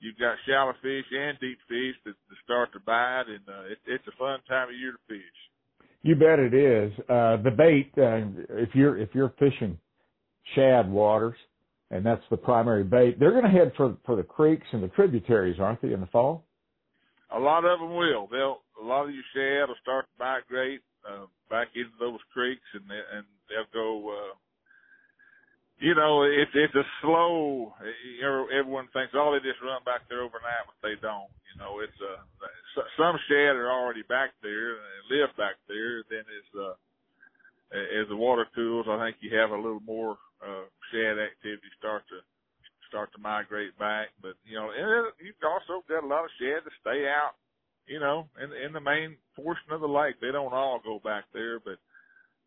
you've got shallow fish and deep fish that, that start to bite, and uh, it, it's a fun time of year to fish. You bet it is. Uh, the bait, uh, if you're if you're fishing shad waters, and that's the primary bait, they're going to head for for the creeks and the tributaries, aren't they, in the fall? A lot of them will. They'll a lot of your shad will start to migrate uh, back into those creeks, and they, and they'll go. Uh, you know, it's it's a slow. Everyone thinks, oh, they just run back there overnight, but they don't. You know, it's uh, some shad are already back there and live back there. Then as uh, as the water cools, I think you have a little more uh, shad activity start to start to migrate back. But you know, and you've also got a lot of shad to stay out. You know, in in the main portion of the lake, they don't all go back there, but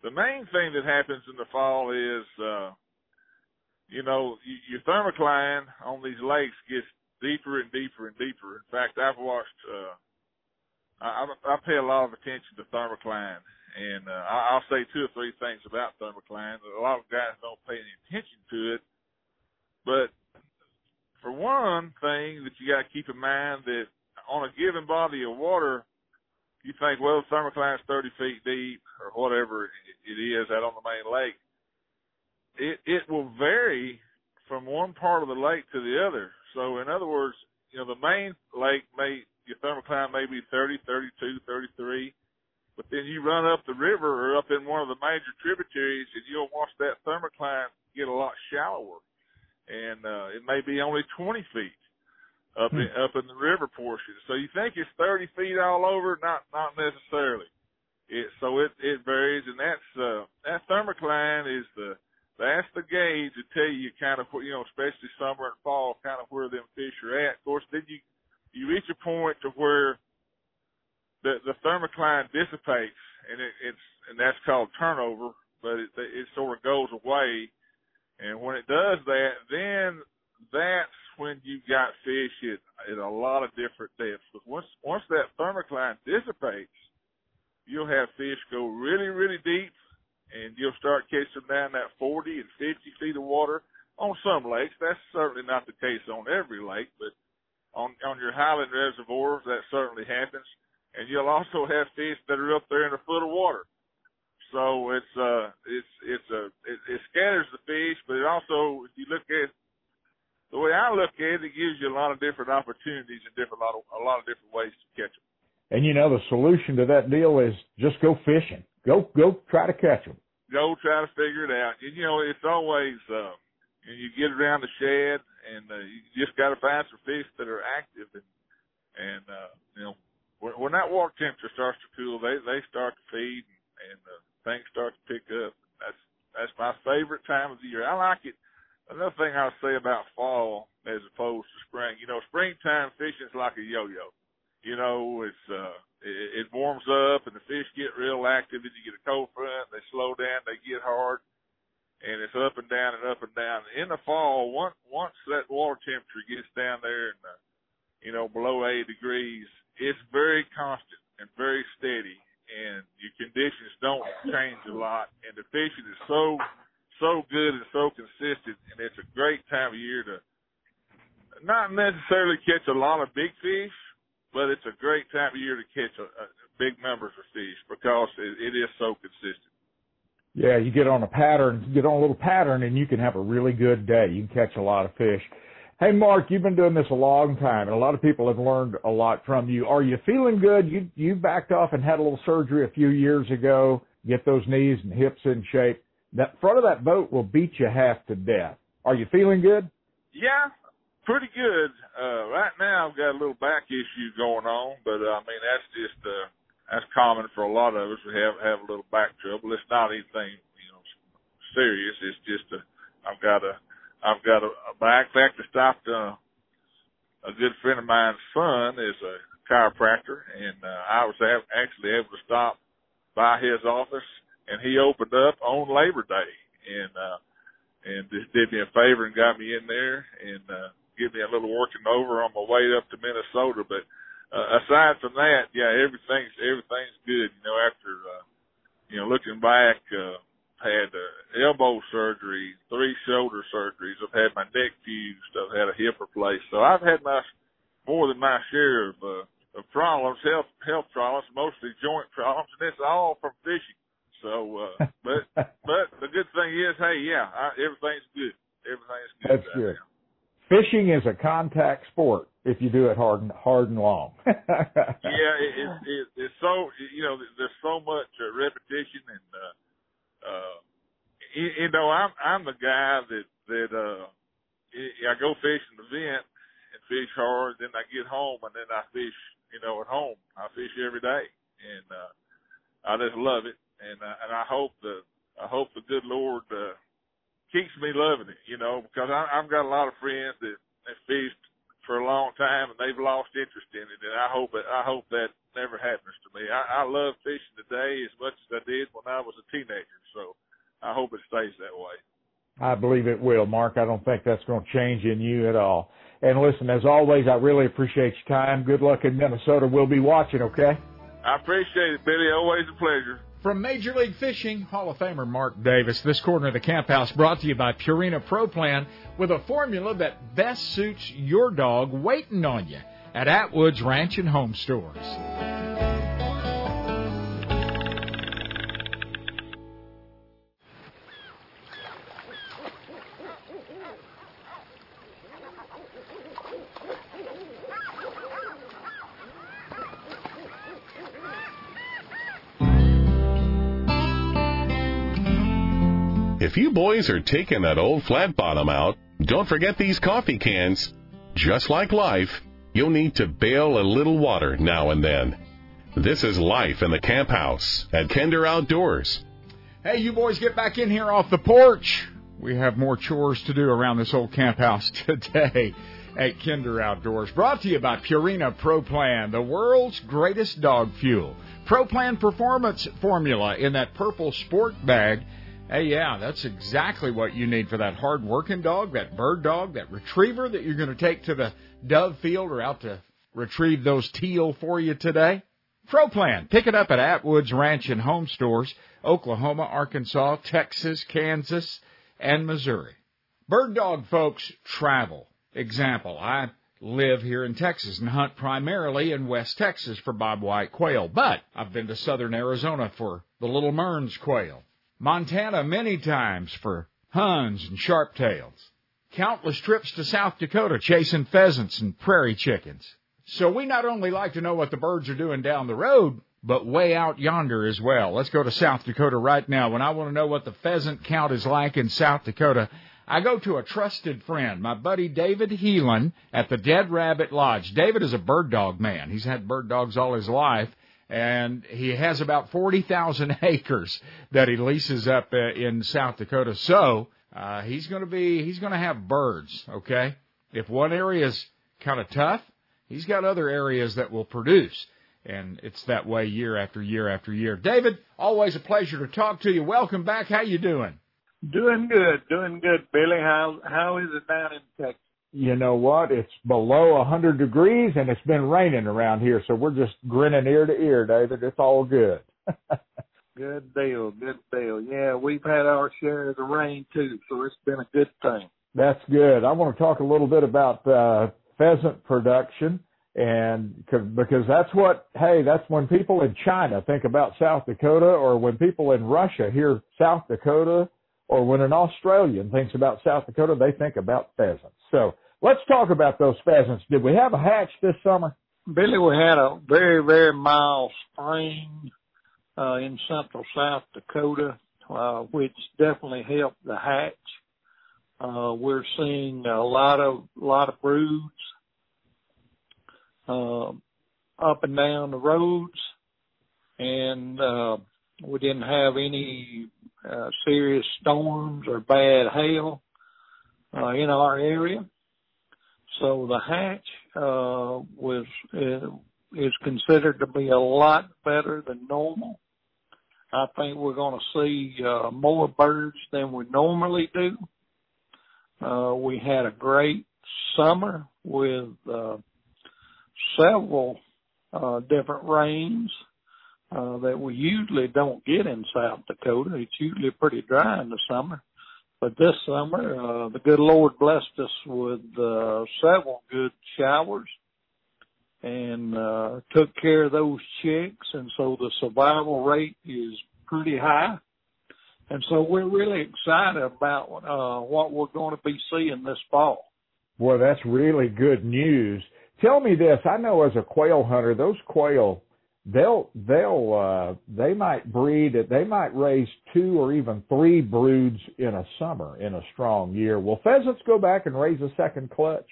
the main thing that happens in the fall is. uh you know, your thermocline on these lakes gets deeper and deeper and deeper. In fact, I've watched, uh, I, I pay a lot of attention to thermocline and, uh, I'll say two or three things about thermocline. A lot of guys don't pay any attention to it, but for one thing that you got to keep in mind that on a given body of water, you think, well, the thermocline's 30 feet deep or whatever it is out on the main lake it it will vary from one part of the lake to the other. So in other words, you know, the main lake may your thermocline may be 30, 32, 33, but then you run up the river or up in one of the major tributaries and you'll watch that thermocline get a lot shallower. And, uh, it may be only 20 feet up in, up in the river portion. So you think it's 30 feet all over? Not, not necessarily. It, so it, it varies and that's, uh, that thermocline is the, that's the gauge to tell you kind of, you know, especially summer and fall, kind of where them fish are at. Of course, then you, you reach a point to where the, the thermocline dissipates and it, it's, and that's called turnover, but it, it sort of goes away. And when it does that, then that's when you got fish at, at a lot of different depths. Because once once that thermocline dissipates, you'll have fish go really really deep, and you'll start catching down that 40 and 50 feet of water on some lakes. That's certainly not the case on every lake, but on on your highland reservoirs that certainly happens. And you'll also have fish that are up there in a foot of water. So it's uh it's it's a it, it scatters the fish, but it also if you look at the way I look at it, it gives you a lot of different opportunities and different lot of, a lot of different ways to catch them. And you know the solution to that deal is just go fishing. Go go try to catch them. Go try to figure it out. And you know it's always uh, you get around the shed and uh, you just got to find some fish that are active and and uh, you know when, when that water temperature starts to cool, they they start to feed and, and uh, things start to pick up. That's that's my favorite time of the year. I like it another thing I'll say about fall as opposed to spring, you know, springtime fishing is like a yo-yo. You know, it's uh, it, it warms up and the fish get real active, and you get a cold front. They slow down, they get hard, and it's up and down and up and down. In the fall, once once that water temperature gets down there and uh, you know below 80 degrees, it's very constant and very steady, and your conditions don't change a lot, and the fishing is so so good and so consistent, and it's a great time of year to not necessarily catch a lot of big fish, but it's a great time of year to catch a, a big numbers of fish because it, it is so consistent. Yeah, you get on a pattern, get on a little pattern, and you can have a really good day. You can catch a lot of fish. Hey, Mark, you've been doing this a long time, and a lot of people have learned a lot from you. Are you feeling good? You you backed off and had a little surgery a few years ago. Get those knees and hips in shape that front of that boat will beat you half to death. Are you feeling good? Yeah, pretty good. Uh, right now I've got a little back issue going on, but uh, I mean that's just uh, that's common for a lot of us. We have have a little back trouble. It's not anything you know serious. It's just a I've got a I've got a, a back. In fact, I stopped. Uh, a good friend of mine's son is a chiropractor, and uh, I was actually able to stop by his office and he opened up on Labor Day and uh and just did me a favor and got me in there and uh give me a little working over on my way up to Minnesota. But uh, aside from that, yeah, everything's everything's good. You know, after uh, you know looking back, uh, had uh, elbow surgery, three shoulder surgeries. I've had my neck fused. I've had a hip replaced. So I've had my more than my share of uh, of problems, health health problems, mostly joint problems, and it's all from fishing. So, uh, but but the good thing is, hey, yeah, I, everything's good. Everything's good. That's right good. Now. Fishing is a contact sport if you do it hard and hard and long. yeah, it, it, it, it's so you know there's so much uh, repetition and uh, uh, you, you know I'm I'm the guy that that uh, I go fishing the vent and fish hard, then I get home and then I fish you know at home. I fish every day and uh, I just love it and uh, and I hope the I hope the good Lord uh, keeps me loving it, you know, because I, I've got a lot of friends that have fished for a long time and they've lost interest in it, and I hope it, I hope that never happens to me. I, I love fishing today as much as I did when I was a teenager, so I hope it stays that way. I believe it will, Mark. I don't think that's going to change in you at all. And listen, as always, I really appreciate your time. Good luck in Minnesota. We'll be watching, okay? I appreciate it, Billy. Always a pleasure. From Major League Fishing, Hall of Famer Mark Davis, this corner of the Camp House brought to you by Purina Pro Plan with a formula that best suits your dog waiting on you at Atwood's Ranch and Home Stores. If you boys are taking that old flat bottom out, don't forget these coffee cans. Just like life, you'll need to bail a little water now and then. This is life in the camp house at Kinder Outdoors. Hey, you boys get back in here off the porch. We have more chores to do around this old camp house today at Kinder Outdoors. Brought to you by Purina Pro Plan, the world's greatest dog fuel. Pro Plan Performance Formula in that purple sport bag. Hey, yeah, that's exactly what you need for that hard working dog, that bird dog, that retriever that you're going to take to the dove field or out to retrieve those teal for you today. Pro Plan. Pick it up at Atwood's Ranch and Home Stores, Oklahoma, Arkansas, Texas, Kansas, and Missouri. Bird dog folks travel. Example, I live here in Texas and hunt primarily in West Texas for bobwhite quail, but I've been to southern Arizona for the little Mearns quail. Montana many times for huns and sharptails. Countless trips to South Dakota chasing pheasants and prairie chickens. So we not only like to know what the birds are doing down the road, but way out yonder as well. Let's go to South Dakota right now. When I want to know what the pheasant count is like in South Dakota, I go to a trusted friend, my buddy David Heelan at the Dead Rabbit Lodge. David is a bird dog man. He's had bird dogs all his life, and he has about 40,000 acres that he leases up uh, in South Dakota. So, uh, he's going to be, he's going to have birds, okay? If one area is kind of tough, He's got other areas that will produce. And it's that way year after year after year. David, always a pleasure to talk to you. Welcome back. How you doing? Doing good, doing good, Billy. How how is it down in Texas? You know what? It's below a hundred degrees and it's been raining around here, so we're just grinning ear to ear, David. It's all good. good deal, good deal. Yeah, we've had our share of the rain too, so it's been a good thing. That's good. I want to talk a little bit about uh, pheasant production and because that's what hey that's when people in China think about South Dakota or when people in Russia hear South Dakota or when an Australian thinks about South Dakota they think about pheasants. So let's talk about those pheasants. Did we have a hatch this summer? Billy we had a very very mild spring uh in central South Dakota uh which definitely helped the hatch. Uh, we're seeing a lot of lot of broods uh, up and down the roads, and uh, we didn't have any uh, serious storms or bad hail uh, in our area. So the hatch uh, was uh, is considered to be a lot better than normal. I think we're going to see uh, more birds than we normally do. Uh, we had a great summer with uh, several uh, different rains uh, that we usually don't get in South Dakota. It's usually pretty dry in the summer. But this summer, uh, the good Lord blessed us with uh, several good showers and uh, took care of those chicks, and so the survival rate is pretty high. And so we're really excited about uh, what we're going to be seeing this fall. Boy, that's really good news. Tell me this, I know as a quail hunter, those quail, they'll, they'll, uh, they might breed, they might raise two or even three broods in a summer in a strong year. Will pheasants go back and raise a second clutch?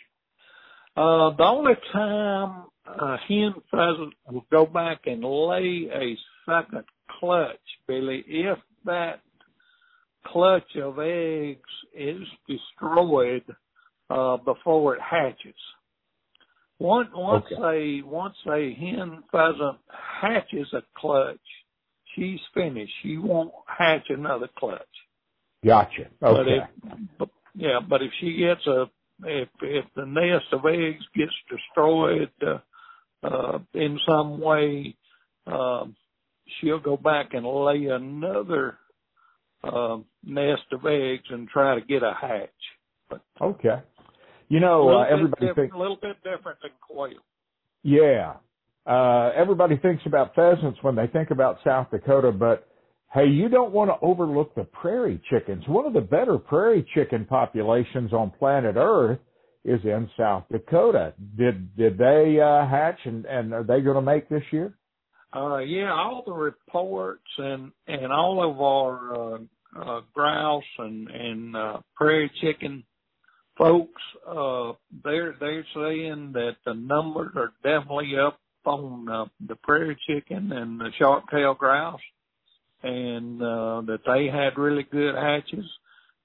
Uh, the only time a hen pheasant will go back and lay a second clutch, Billy, if that clutch of eggs is destroyed uh, before it hatches. Once once okay. a once a hen pheasant hatches a clutch, she's finished. She won't hatch another clutch. Gotcha. Okay. But if, but, yeah, but if she gets a if if the nest of eggs gets destroyed uh, uh, in some way, uh, she'll go back and lay another uh, nest of eggs and try to get a hatch. But, okay. You know, uh, everybody thinks a little bit different than quail. Yeah, uh, everybody thinks about pheasants when they think about South Dakota, but hey, you don't want to overlook the prairie chickens. One of the better prairie chicken populations on planet Earth is in South Dakota. Did did they uh, hatch and and are they going to make this year? Uh, yeah, all the reports and and all of our uh, uh, grouse and and uh, prairie chicken folks, uh, they're they're saying that the numbers are definitely up on uh, the prairie chicken and the sharp-tailed grouse, and uh, that they had really good hatches.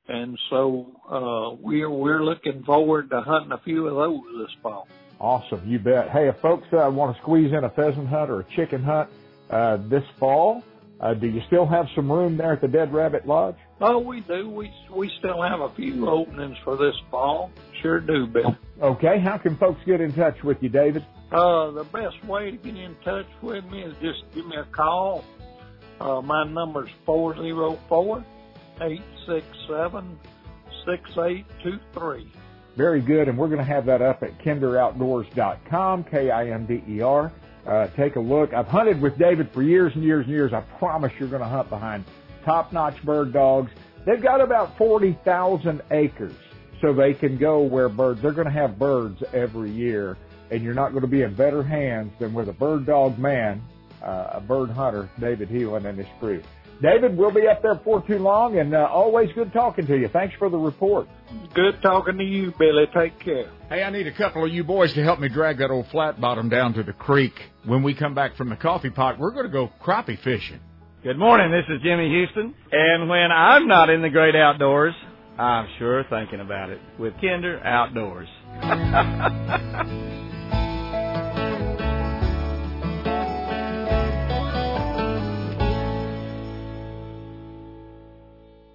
And so uh, we're we're looking forward to hunting a few of those this fall. Awesome, you bet. Hey, if folks uh, want to squeeze in a pheasant hunt or a chicken hunt uh, this fall, uh, do you still have some room there at the Dead Rabbit Lodge? Oh, we do. We we still have a few openings for this fall. Sure do, Bill. Okay, how can folks get in touch with you, David? Uh, the best way to get in touch with me is just give me a call. Uh, my number is four zero four eight six seven six eight two three. Very good, and we're going to have that up at kinderoutdoors.com, K-I-N-D-E-R. Uh, take a look. I've hunted with David for years and years and years. I promise you're going to hunt behind top-notch bird dogs. They've got about 40,000 acres, so they can go where birds, they're going to have birds every year, and you're not going to be in better hands than with a bird dog man, uh, a bird hunter, David Heelan and his crew. David, we'll be up there before too long, and uh, always good talking to you. Thanks for the report. Good talking to you, Billy. Take care. Hey, I need a couple of you boys to help me drag that old flat bottom down to the creek. When we come back from the coffee pot, we're going to go crappie fishing. Good morning. This is Jimmy Houston. And when I'm not in the great outdoors, I'm sure thinking about it with Kinder Outdoors.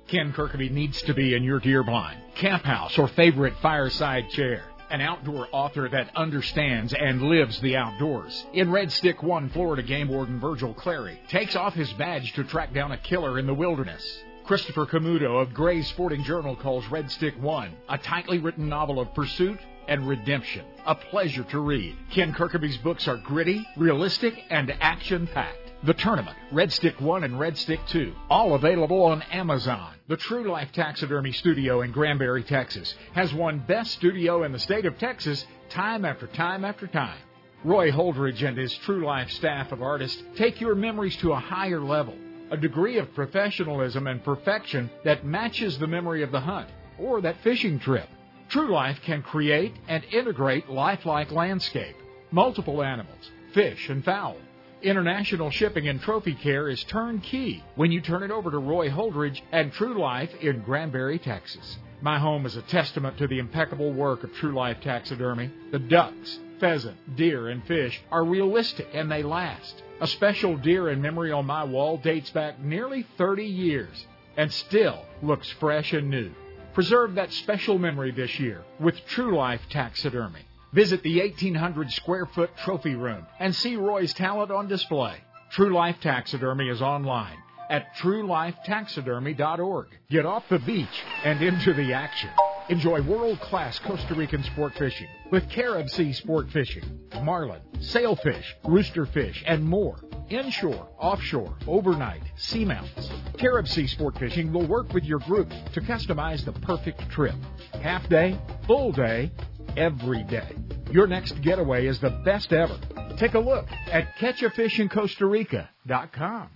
Ken Kirkaby needs to be in your deer blind, camp house, or favorite fireside chair. An outdoor author that understands and lives the outdoors. In Red Stick 1, Florida game warden Virgil Clary takes off his badge to track down a killer in the wilderness. Christopher Camuto of Gray's Sporting Journal calls Red Stick 1 a tightly written novel of pursuit and redemption. A pleasure to read. Ken Kirkaby's books are gritty, realistic, and action packed. The Tournament, Red Stick 1 and Red Stick 2, all available on Amazon. The True Life Taxidermy Studio in Granbury, Texas, has won Best Studio in the state of Texas time after time after time. Roy Holdridge and his True Life staff of artists take your memories to a higher level, a degree of professionalism and perfection that matches the memory of the hunt or that fishing trip. True Life can create and integrate lifelike landscape, multiple animals, fish, and fowl International shipping and trophy care is turnkey when you turn it over to Roy Holdridge and True Life in Granbury, Texas. My home is a testament to the impeccable work of True Life Taxidermy. The ducks, pheasant, deer, and fish are realistic and they last. A special deer in memory on my wall dates back nearly 30 years and still looks fresh and new. Preserve that special memory this year with True Life Taxidermy. Visit the 1,800 square foot trophy room and see Roy's talent on display. True Life Taxidermy is online at truelifetaxidermy.org. Get off the beach and into the action. Enjoy world class Costa Rican sport fishing with Carib Sea Sport Fishing, marlin, sailfish, roosterfish, and more. Inshore, offshore, overnight, seamounts. Carib Sea Sport Fishing will work with your group to customize the perfect trip. Half day, full day, every day. Your next getaway is the best ever. Take a look at catchafishincostarica.com.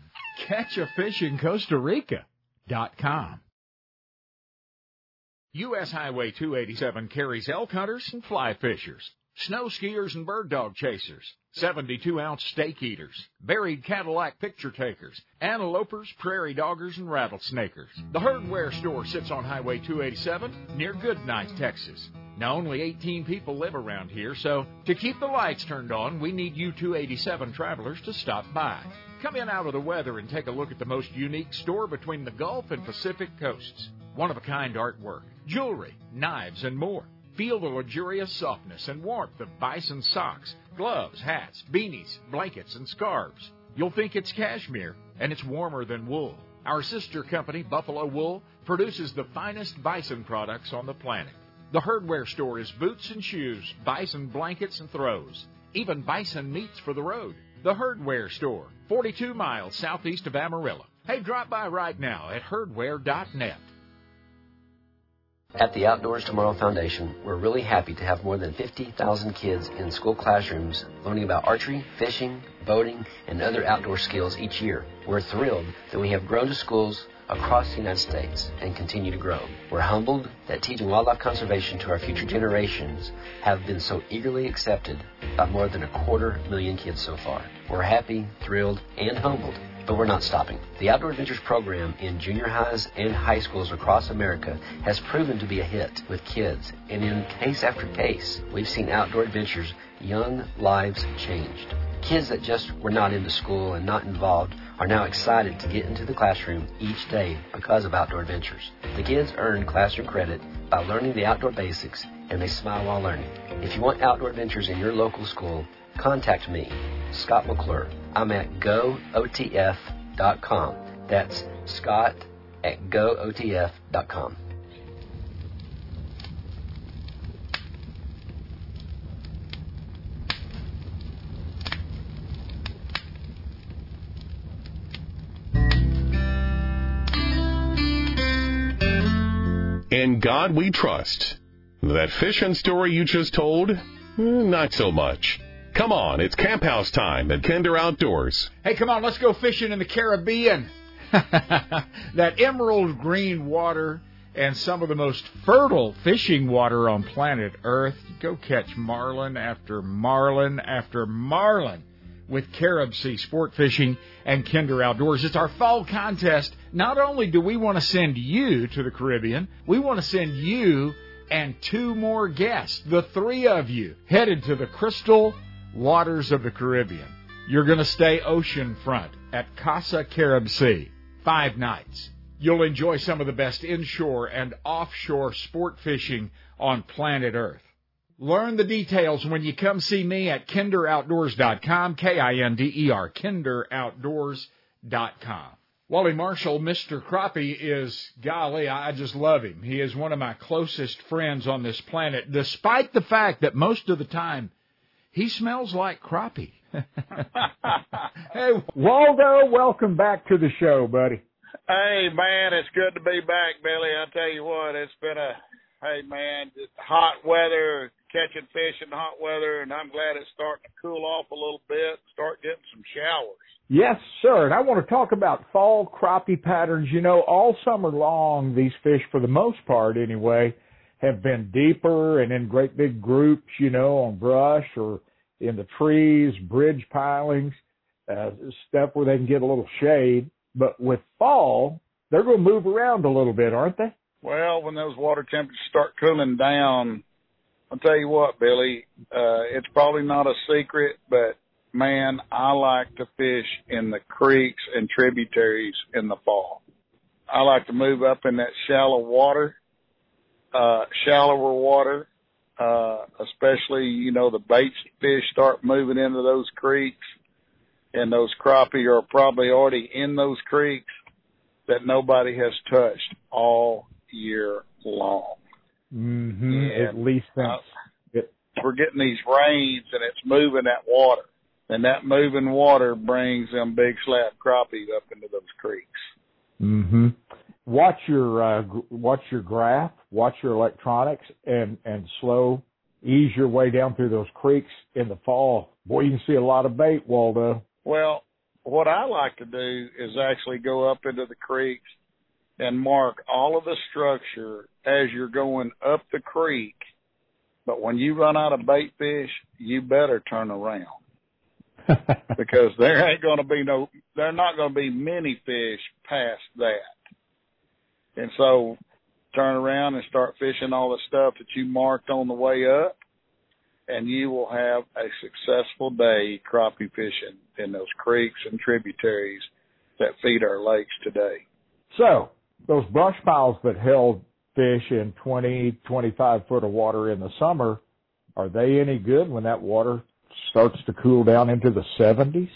Catchafishincostarica.com. U.S. Highway 287 carries elk hunters and fly fishers, snow skiers and bird dog chasers, 72 ounce steak eaters, buried Cadillac picture takers, antelopers, prairie doggers, and rattlesnakers. The Herdware store sits on Highway 287 near Goodnight, Texas. Now, only 18 people live around here, so to keep the lights turned on, we need you 287 travelers to stop by. Come in out of the weather and take a look at the most unique store between the Gulf and Pacific coasts. One of a kind artwork, jewelry, knives, and more. Feel the luxurious softness and warmth of bison socks, gloves, hats, beanies, blankets, and scarves. You'll think it's cashmere, and it's warmer than wool. Our sister company, Buffalo Wool, produces the finest bison products on the planet. The Herdware store is boots and shoes, bison blankets and throws, even bison meats for the road. The Herdware store, 42 miles southeast of Amarillo. Hey, drop by right now at herdware.net. At the Outdoors Tomorrow Foundation, we're really happy to have more than 50,000 kids in school classrooms learning about archery, fishing, boating, and other outdoor skills each year. We're thrilled that we have grown to schools across the United States and continue to grow. We're humbled that teaching wildlife conservation to our future generations have been so eagerly accepted by more than a quarter million kids so far. We're happy, thrilled, and humbled but we're not stopping. The Outdoor Adventures program in junior highs and high schools across America has proven to be a hit with kids, and in case after case, we've seen Outdoor Adventures young lives changed. Kids that just were not into school and not involved are now excited to get into the classroom each day because of Outdoor Adventures. The kids earn classroom credit by learning the outdoor basics and they smile while learning. If you want outdoor adventures in your local school, contact me, Scott McClure. I'm at gootf.com. That's Scott at gootf.com. In God we trust. That fishing story you just told? Hmm, not so much. Come on, it's camp house time at Kinder Outdoors. Hey, come on, let's go fishing in the Caribbean. that emerald green water and some of the most fertile fishing water on planet Earth. Go catch marlin after marlin after marlin with Carib Sea Sport Fishing and Kinder Outdoors. It's our fall contest. Not only do we want to send you to the Caribbean, we want to send you and two more guests, the three of you, headed to the Crystal waters of the Caribbean. You're going to stay oceanfront at Casa Carib Sea, five nights. You'll enjoy some of the best inshore and offshore sport fishing on planet Earth. Learn the details when you come see me at kinderoutdoors.com, K-I-N-D-E-R, kinderoutdoors.com. Wally Marshall, Mr. Crappie is, golly, I just love him. He is one of my closest friends on this planet, despite the fact that most of the time he smells like crappie. hey, Waldo, welcome back to the show, buddy. Hey, man, it's good to be back, Billy. I tell you what, it's been a hey, man, hot weather, catching fish in hot weather, and I'm glad it's starting to cool off a little bit, start getting some showers. Yes, sir. And I want to talk about fall crappie patterns. You know, all summer long, these fish, for the most part anyway, have been deeper and in great big groups, you know, on brush or in the trees, bridge pilings, uh, stuff where they can get a little shade. But with fall, they're going to move around a little bit, aren't they? Well, when those water temperatures start cooling down, I'll tell you what, Billy, uh, it's probably not a secret, but man, I like to fish in the creeks and tributaries in the fall. I like to move up in that shallow water, uh, shallower water, uh, especially, you know, the bait fish start moving into those creeks and those crappie are probably already in those creeks that nobody has touched all year long. Mm-hmm. At least since uh, we're getting these rains and it's moving that water and that moving water brings them big slab crappie up into those creeks. Mm-hmm. Watch your uh, watch your graph, watch your electronics, and and slow ease your way down through those creeks in the fall. Boy, you can see a lot of bait, Waldo. Well, what I like to do is actually go up into the creeks and mark all of the structure as you're going up the creek. But when you run out of bait fish, you better turn around. because there ain't going to be no, there are not going to be many fish past that. And so turn around and start fishing all the stuff that you marked on the way up and you will have a successful day crappie fishing in those creeks and tributaries that feed our lakes today. So those brush piles that held fish in 20, 25 foot of water in the summer, are they any good when that water starts to cool down into the 70s?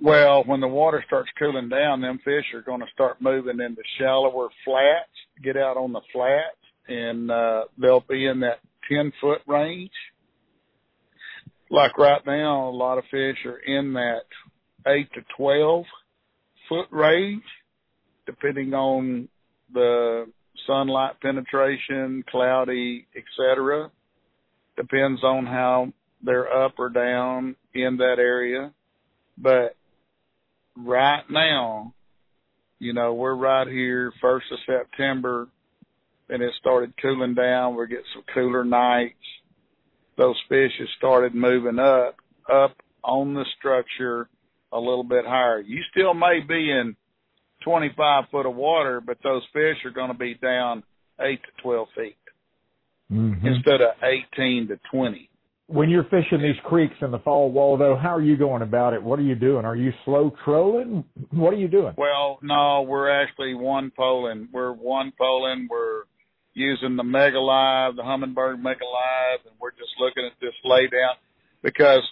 Well, when the water starts cooling down, them fish are going to start moving into shallower flats, get out on the flats, and uh, they'll be in that 10 foot range. Like right now, a lot of fish are in that 8 to 12 foot range, depending on the sunlight penetration, cloudy, etc. Depends on how they're up or down in that area. But right now, You know, we're right here, first of September, and it started cooling down. We're getting some cooler nights. Those fish have started moving up, up on the structure a little bit higher. You still may be in 25 foot of water, but those fish are going to be down 8 to 12 feet mm-hmm. instead of 18 to 20. When you're fishing these creeks in the fall, Waldo, how are you going about it? What are you doing? Are you slow trolling? What are you doing? Well, no, we're actually one poling. We're one poling. We're using the Mega Live, the Humminbird Mega Live, and we're just looking at this lay down because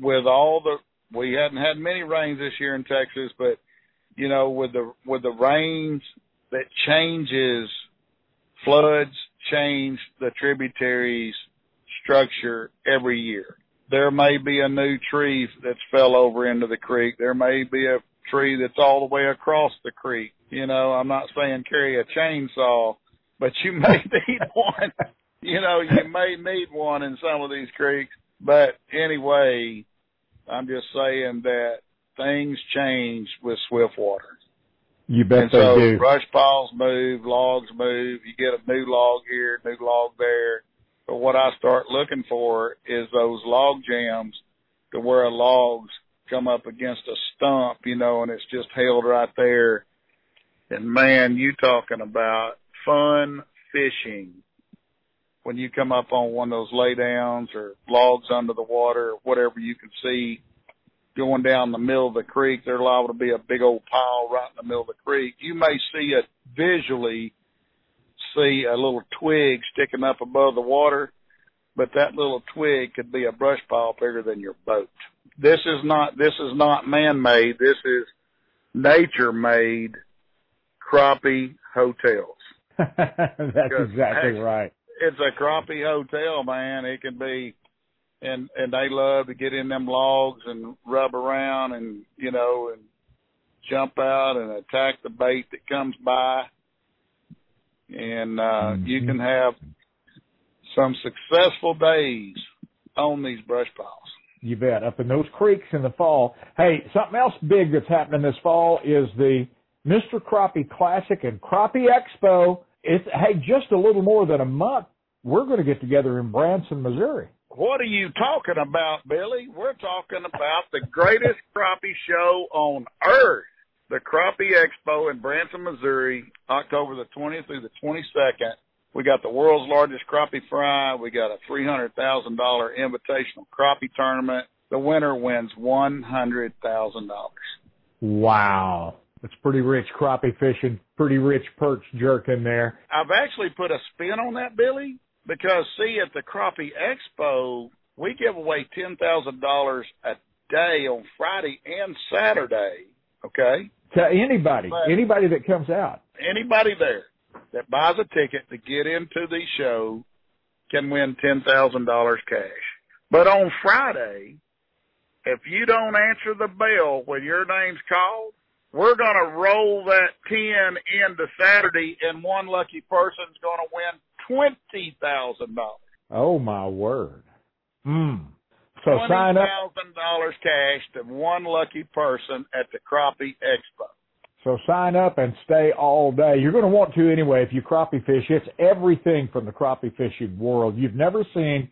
with all the we hadn't had many rains this year in Texas, but you know, with the with the rains that changes floods change the tributaries structure every year. There may be a new tree that's fell over into the creek. There may be a tree that's all the way across the creek. You know, I'm not saying carry a chainsaw, but you may need one. You know, you may need one in some of these creeks. But anyway, I'm just saying that things change with swift water. You bet and they so do. brush piles move, logs move. You get a new log here, new log there. But what I start looking for is those log jams to where logs come up against a stump, you know, and it's just held right there. And man, you talking about fun fishing when you come up on one of those laydowns or logs under the water or whatever you can see going down the middle of the creek, there's liable to be a big old pile right in the middle of the creek. You may see it visually, see a little twig sticking up above the water, but that little twig could be a brush pile bigger than your boat. This is not, this is not man-made. This is nature-made crappie hotels. That's exactly right. It's a crappie hotel, man. It can be and and they love to get in them logs and rub around and you know and jump out and attack the bait that comes by and uh mm-hmm. you can have some successful days on these brush piles you bet up in those creeks in the fall hey something else big that's happening this fall is the mr crappie classic and crappie expo it's hey just a little more than a month we're going to get together in branson missouri what are you talking about, Billy? We're talking about the greatest crappie show on earth. The Crappie Expo in Branson, Missouri, October the 20th through the 22nd. We got the world's largest crappie fry. We got a $300,000 invitational crappie tournament. The winner wins $100,000. Wow. That's pretty rich crappie fishing, pretty rich perch jerk in there. I've actually put a spin on that, Billy. Because see, at the Crappie Expo, we give away ten thousand dollars a day on Friday and Saturday. Okay. To anybody, but anybody that comes out, anybody there that buys a ticket to get into the show can win ten thousand dollars cash. But on Friday, if you don't answer the bell when your name's called, we're going to roll that 10 into Saturday and one lucky person's going to win twenty thousand dollars. Oh my word! Hmm. So sign up. thousand dollars cash to one lucky person at the Crappie Expo. So sign up and stay all day. You're going to want to anyway if you crappie fish. It's everything from the crappie fishing world. You've never seen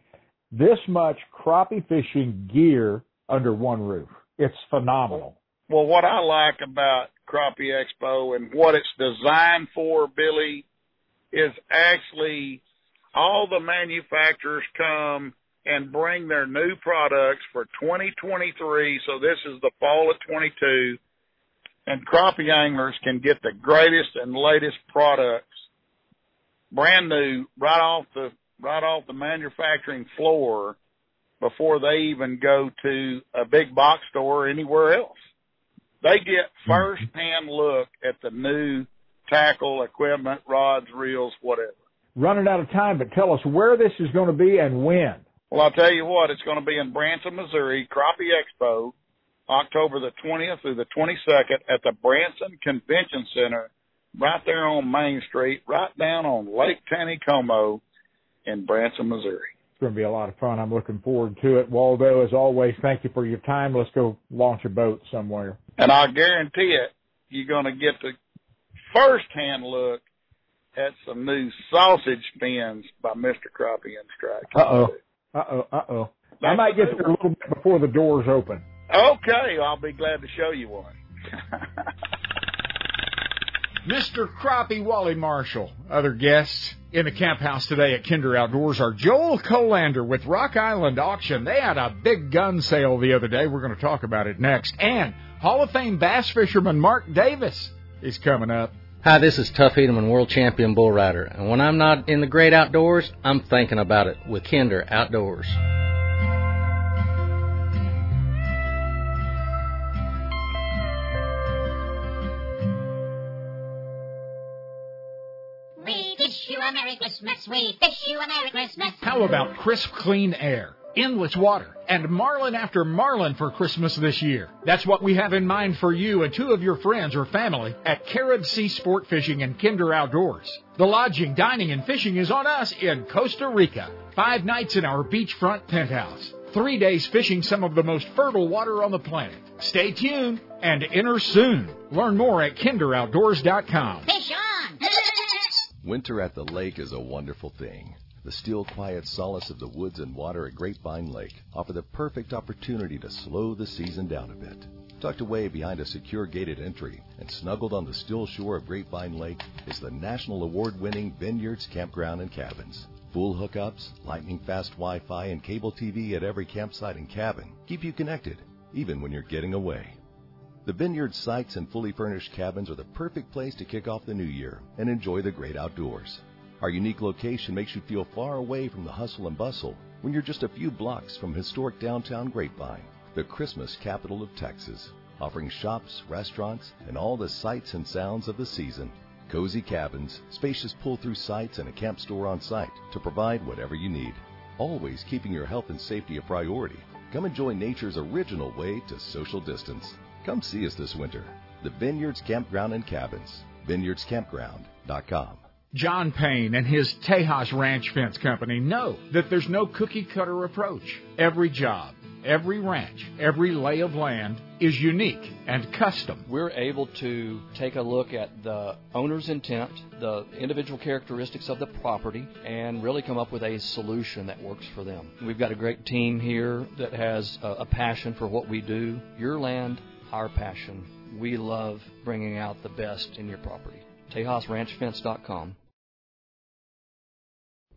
this much crappie fishing gear under one roof. It's phenomenal. Well, what I like about Crappie Expo and what it's designed for, Billy, is actually all the manufacturers come and bring their new products for 2023. So this is the fall of 22 and crappie anglers can get the greatest and latest products brand new right off the right off the manufacturing floor before they even go to a big box store or anywhere else. They get mm-hmm. first hand look at the new tackle, equipment, rods, reels, whatever. Running out of time, but tell us where this is going to be and when. Well, I'll tell you what, it's going to be in Branson, Missouri, Crappie Expo, October the 20th through the 22nd at the Branson Convention Center, right there on Main Street, right down on Lake Taneycomo in Branson, Missouri. It's going to be a lot of fun. I'm looking forward to it. Waldo, as always, thank you for your time. Let's go launch a boat somewhere. And I guarantee it, you're going to get the first-hand look at some new sausage fins by Mr. Crappie and Strike. Uh oh. Uh oh. Uh oh. I might get there a little bit before the doors open. Okay, I'll be glad to show you one. Mr. Crappie Wally Marshall. Other guests in the camp house today at Kinder Outdoors are Joel Kolander with Rock Island Auction. They had a big gun sale the other day. We're going to talk about it next. And Hall of Fame bass fisherman Mark Davis is coming up. Hi, this is Tuff Hedeman, world champion bull rider. And when I'm not in the great outdoors, I'm thinking about it with Kinder Outdoors. We wish you a Merry Christmas. We wish you a Merry Christmas. How about crisp, clean air? Endless water, and marlin after marlin for Christmas this year. That's what we have in mind for you and two of your friends or family at Carib Sea Sport Fishing and Kinder Outdoors. The lodging, dining, and fishing is on us in Costa Rica. Five nights in our beachfront penthouse. Three days fishing some of the most fertile water on the planet. Stay tuned and enter soon. Learn more at kinderoutdoors.com. Fish on! Winter at the lake is a wonderful thing. The still quiet solace of the woods and water at Grapevine Lake offer the perfect opportunity to slow the season down a bit. Tucked away behind a secure gated entry and snuggled on the still shore of Grapevine Lake is the national award winning Vineyards Campground and Cabins. Full hookups, lightning fast Wi Fi, and cable TV at every campsite and cabin keep you connected, even when you're getting away. The Vineyard sites and fully furnished cabins are the perfect place to kick off the new year and enjoy the great outdoors. Our unique location makes you feel far away from the hustle and bustle when you're just a few blocks from historic downtown Grapevine, the Christmas capital of Texas, offering shops, restaurants, and all the sights and sounds of the season. Cozy cabins, spacious pull through sites, and a camp store on site to provide whatever you need. Always keeping your health and safety a priority. Come enjoy nature's original way to social distance. Come see us this winter. The Vineyards Campground and Cabins. VineyardsCampground.com. John Payne and his Tejas Ranch Fence Company know that there's no cookie cutter approach. Every job, every ranch, every lay of land is unique and custom. We're able to take a look at the owner's intent, the individual characteristics of the property, and really come up with a solution that works for them. We've got a great team here that has a, passion for what we do. Your land, our passion. We love bringing out the best in your property. TejasRanchFence.com.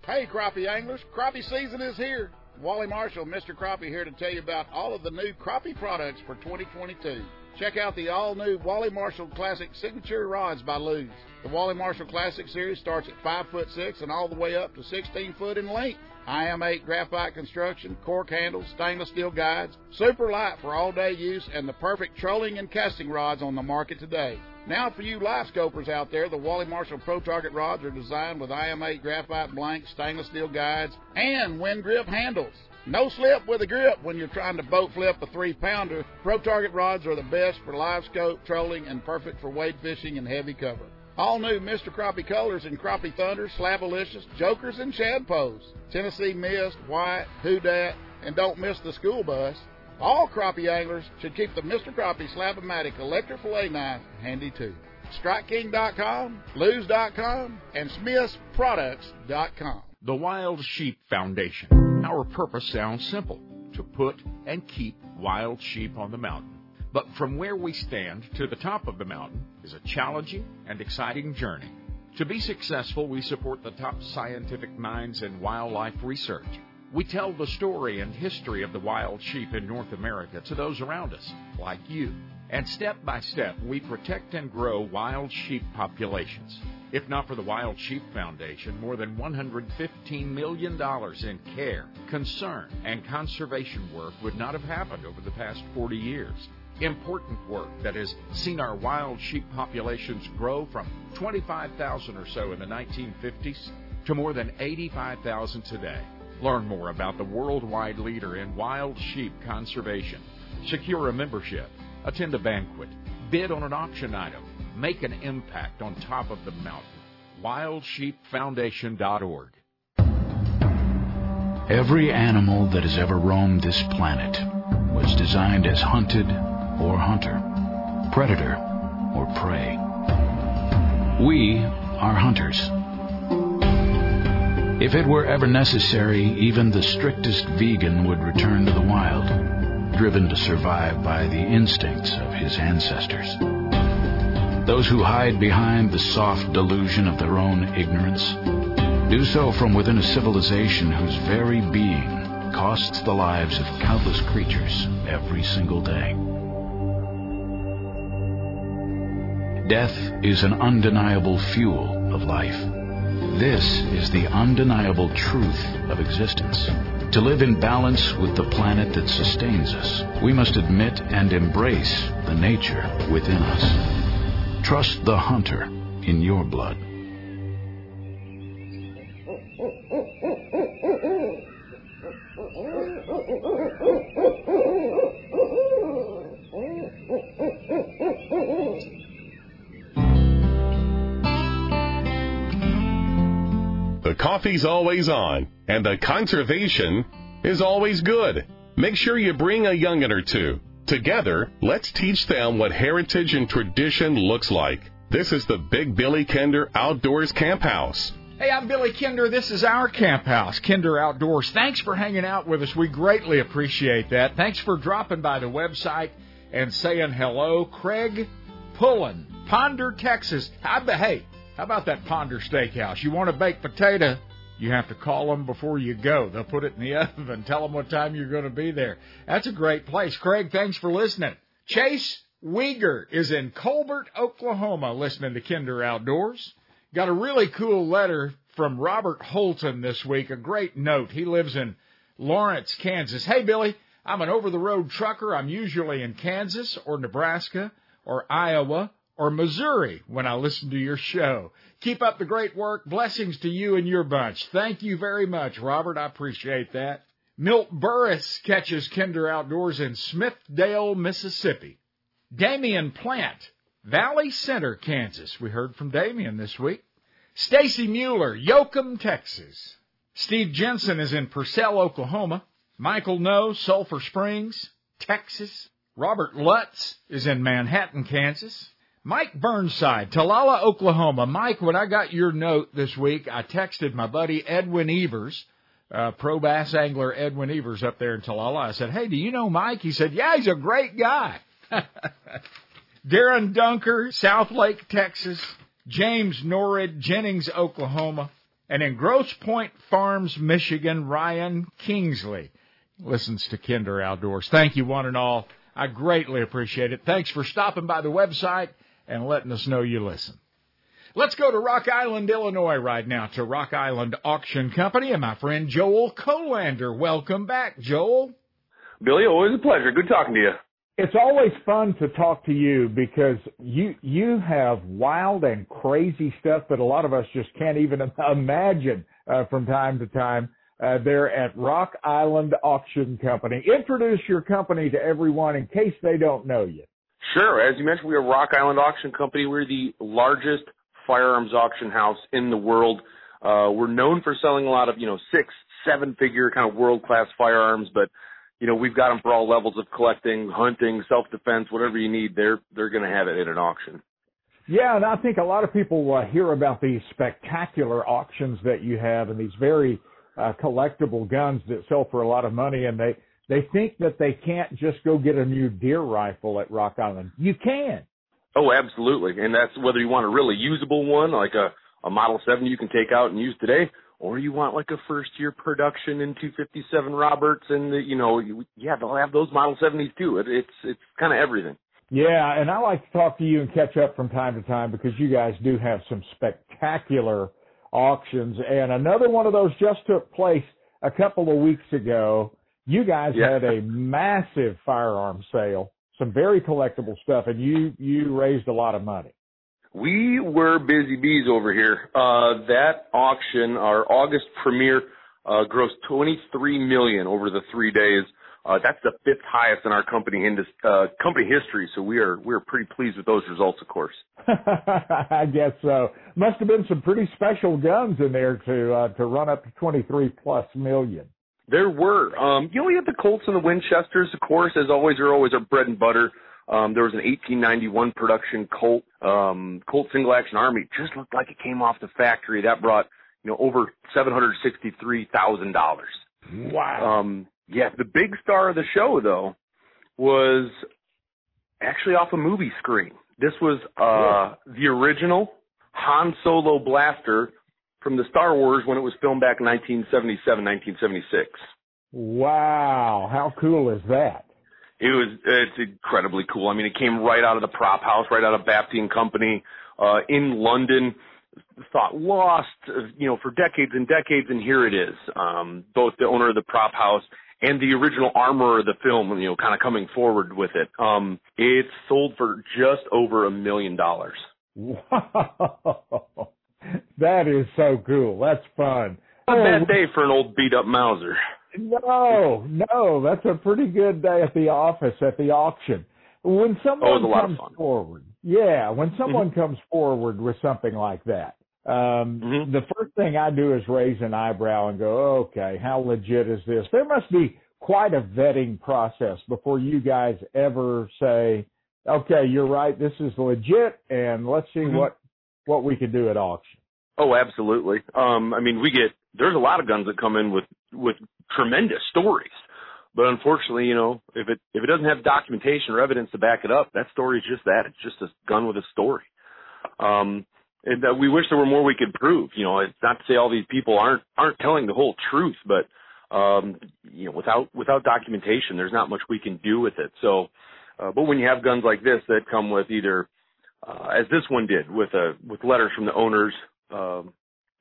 Hey, crappie anglers, crappie season is here. Wally Marshall, Mr. Crappie, here to tell you about all of the new crappie products for 2022. Check out the all new Wally Marshall Classic Signature Rods by Lew's. The Wally Marshall Classic series starts at 5 foot 6 and all the way up to 16 foot in length. IM8 graphite construction, cork handles, stainless steel guides, super light for all day use, and the perfect trolling and casting rods on the market today. Now, for you live scopers out there, the Wally Marshall Pro Target rods are designed with IM8 graphite blanks, stainless steel guides, and wind grip handles. No slip with a grip when you're trying to boat flip a three pounder. Pro Target rods are the best for live scope, trolling, and perfect for wade fishing and heavy cover. All new Mr. Crappie colors in Crappie Thunder, Slabalicious, Jokers, and Shadpoles. Tennessee Mist, White, Who Dat, and don't miss the school bus. All crappie anglers should keep the Mr. Crappie Slab-O-Matic electric fillet knife handy too. StrikeKing.com, Lew's.com, and SmithsProducts.com. The Wild Sheep Foundation. Our purpose sounds simple to put and keep wild sheep on the mountain. But from where we stand to the top of the mountain is a challenging and exciting journey. To be successful, we support the top scientific minds in wildlife research. We tell the story and history of the wild sheep in North America to those around us, like you. And step by step, we protect and grow wild sheep populations. If not for the Wild Sheep Foundation, more than $115 million in care, concern, and conservation work would not have happened over the past 40 years. Important work that has seen our wild sheep populations grow from 25,000 or so in the 1950s to more than 85,000 today. Learn more about the worldwide leader in wild sheep conservation. Secure a membership, attend a banquet, bid on an auction item, make an impact on top of the mountain. WildSheepFoundation.org. Every animal that has ever roamed this planet was designed as hunted or hunter, predator or prey. We are hunters. If it were ever necessary, even the strictest vegan would return to the wild, driven to survive by the instincts of his ancestors. Those who hide behind the soft delusion of their own ignorance do so from within a civilization whose very being costs the lives of countless creatures every single day. Death is an undeniable fuel of life. This is the undeniable truth of existence. To live in balance with the planet that sustains us, we must admit and embrace the nature within us. Trust the hunter in your blood. Coffee's always on, and the conservation is always good. Make sure you bring a youngin' or two. Together, let's teach them what heritage and tradition looks like. This is the Big Billy Kinder Outdoors Camp House. Hey, I'm Billy Kinder. This is our camp house, Kinder Outdoors. Thanks for hanging out with us. We greatly appreciate that. Thanks for dropping by the website and saying hello. Craig Pullen, Ponder, Texas. How, hey, how about that Ponder Steakhouse? You want a baked potato? You have to call them before you go. They'll put it in the oven. Tell them what time you're going to be there. That's a great place. Craig, thanks for listening. Chase Weger is in Colbert, Oklahoma, listening to Kinder Outdoors. Got a really cool letter from Robert Holton this week. A great note. He lives in Lawrence, Kansas. Hey, Billy, I'm an over the road trucker. I'm usually in Kansas or Nebraska or Iowa or Missouri when I listen to your show. Keep up the great work. Blessings to you and your bunch. Thank you very much, Robert. I appreciate that. Milt Burris catches Kinder Outdoors in Smithdale, Mississippi. Damian Plant, Valley Center, Kansas. We heard from Damian this week. Stacy Mueller, Yoakum, Texas. Steve Jensen is in Purcell, Oklahoma. Michael No, Sulphur Springs, Texas. Robert Lutz is in Manhattan, Kansas. Mike Burnside, Talala, Oklahoma. Mike, when I got your note this week, I texted my buddy Edwin Evers, uh, pro bass angler Edwin Evers up there in Talala. I said, Hey, do you know Mike? He said, Yeah, he's a great guy. Darren Dunker, South Lake, Texas. James Norrid, Jennings, Oklahoma. And in Grosse Pointe Farms, Michigan, Ryan Kingsley listens to Kinder Outdoors. Thank you, one and all. I greatly appreciate it. Thanks for stopping by the website and letting us know you listen. Let's go to Rock Island, Illinois right now to Rock Island Auction Company and my friend Joel Kolander. Welcome back, Joel. Billy, always a pleasure. Good talking to you. It's always fun to talk to you because you you have wild and crazy stuff that a lot of us just can't even imagine uh, from time to time. Uh, there at Rock Island Auction Company. Introduce your company to everyone in case they don't know you. Sure. As you mentioned, we are Rock Island Auction Company. We're the largest firearms auction house in the world. Uh, we're known for selling a lot of, you know, six, seven figure kind of world class firearms, but you know, we've got them for all levels of collecting, hunting, self defense, whatever you need. They're they're going to have it in an auction. Yeah, and I think a lot of people uh, hear about these spectacular auctions that you have and these very uh, collectible guns that sell for a lot of money, and they they think that they can't just go get a new deer rifle at Rock Island. You can. Oh, absolutely, and that's whether you want a really usable one like a a Model Seven you can take out and use today, or you want like a first year production in 257 Roberts, and the, you know, yeah, they'll have those Model 70s too. It, it's it's kind of everything. Yeah, and I like to talk to you and catch up from time to time because you guys do have some spectacular auctions, and another one of those just took place a couple of weeks ago. You guys Yeah. had a massive firearm sale, some very collectible stuff, and you you raised a lot of money. We were busy bees over here. Uh, that auction, our August premiere, uh, grossed 23 million over the three days. Uh, that's the fifth highest in our company indus- uh, company history. So we are we are pretty pleased with those results, of course. I guess so. Must have been some pretty special guns in there to uh, to run up to 23 plus million. There were, um, you know, we had the Colts and the Winchesters, of course, as always, are always our bread and butter. Um, there was an 1891 production Colt, um, Colt single action army. Just looked like it came off the factory. That brought, you know, over $763,000. Wow. Um, yeah, the big star of the show though was actually off a movie screen. This was, uh, the original Han Solo blaster from the Star Wars when it was filmed back in 1977, 1976. Wow. How cool is that? It was it's incredibly cool. I mean, it came right out of the prop house, right out of Bapty and Company uh, in London. Thought lost, uh, you know, for decades and decades, and here it is. Um, both the owner of the prop house and the original armorer of the film, you know, kind of coming forward with it. Um, it's sold for just over a million dollars. Wow. That is so cool. That's fun. Not a bad day for an old beat up Mauser. No, no, that's a pretty good day at the office at the auction. When someone Oh, it was a lot of comes. Mm-hmm. forward, yeah, when someone comes forward with something like that, um, Mm-hmm. the first thing I do is raise an eyebrow and go, okay, how legit is this? There must be quite a vetting process before you guys ever say, okay, you're right, this is legit, and let's see Mhm. what what we could do at auction. Oh, absolutely. Um, I mean, we get there's a lot of guns that come in with with tremendous stories, but unfortunately, you know, if it if it doesn't have documentation or evidence to back it up, that story is just that. It's just a gun with a story. Um, and uh, we wish there were more we could prove. You know, it's not to say all these people aren't aren't telling the whole truth, but um, you know, without without documentation, there's not much we can do with it. So, uh, but when you have guns like this that come with either uh, as this one did with a with letters from the owners um,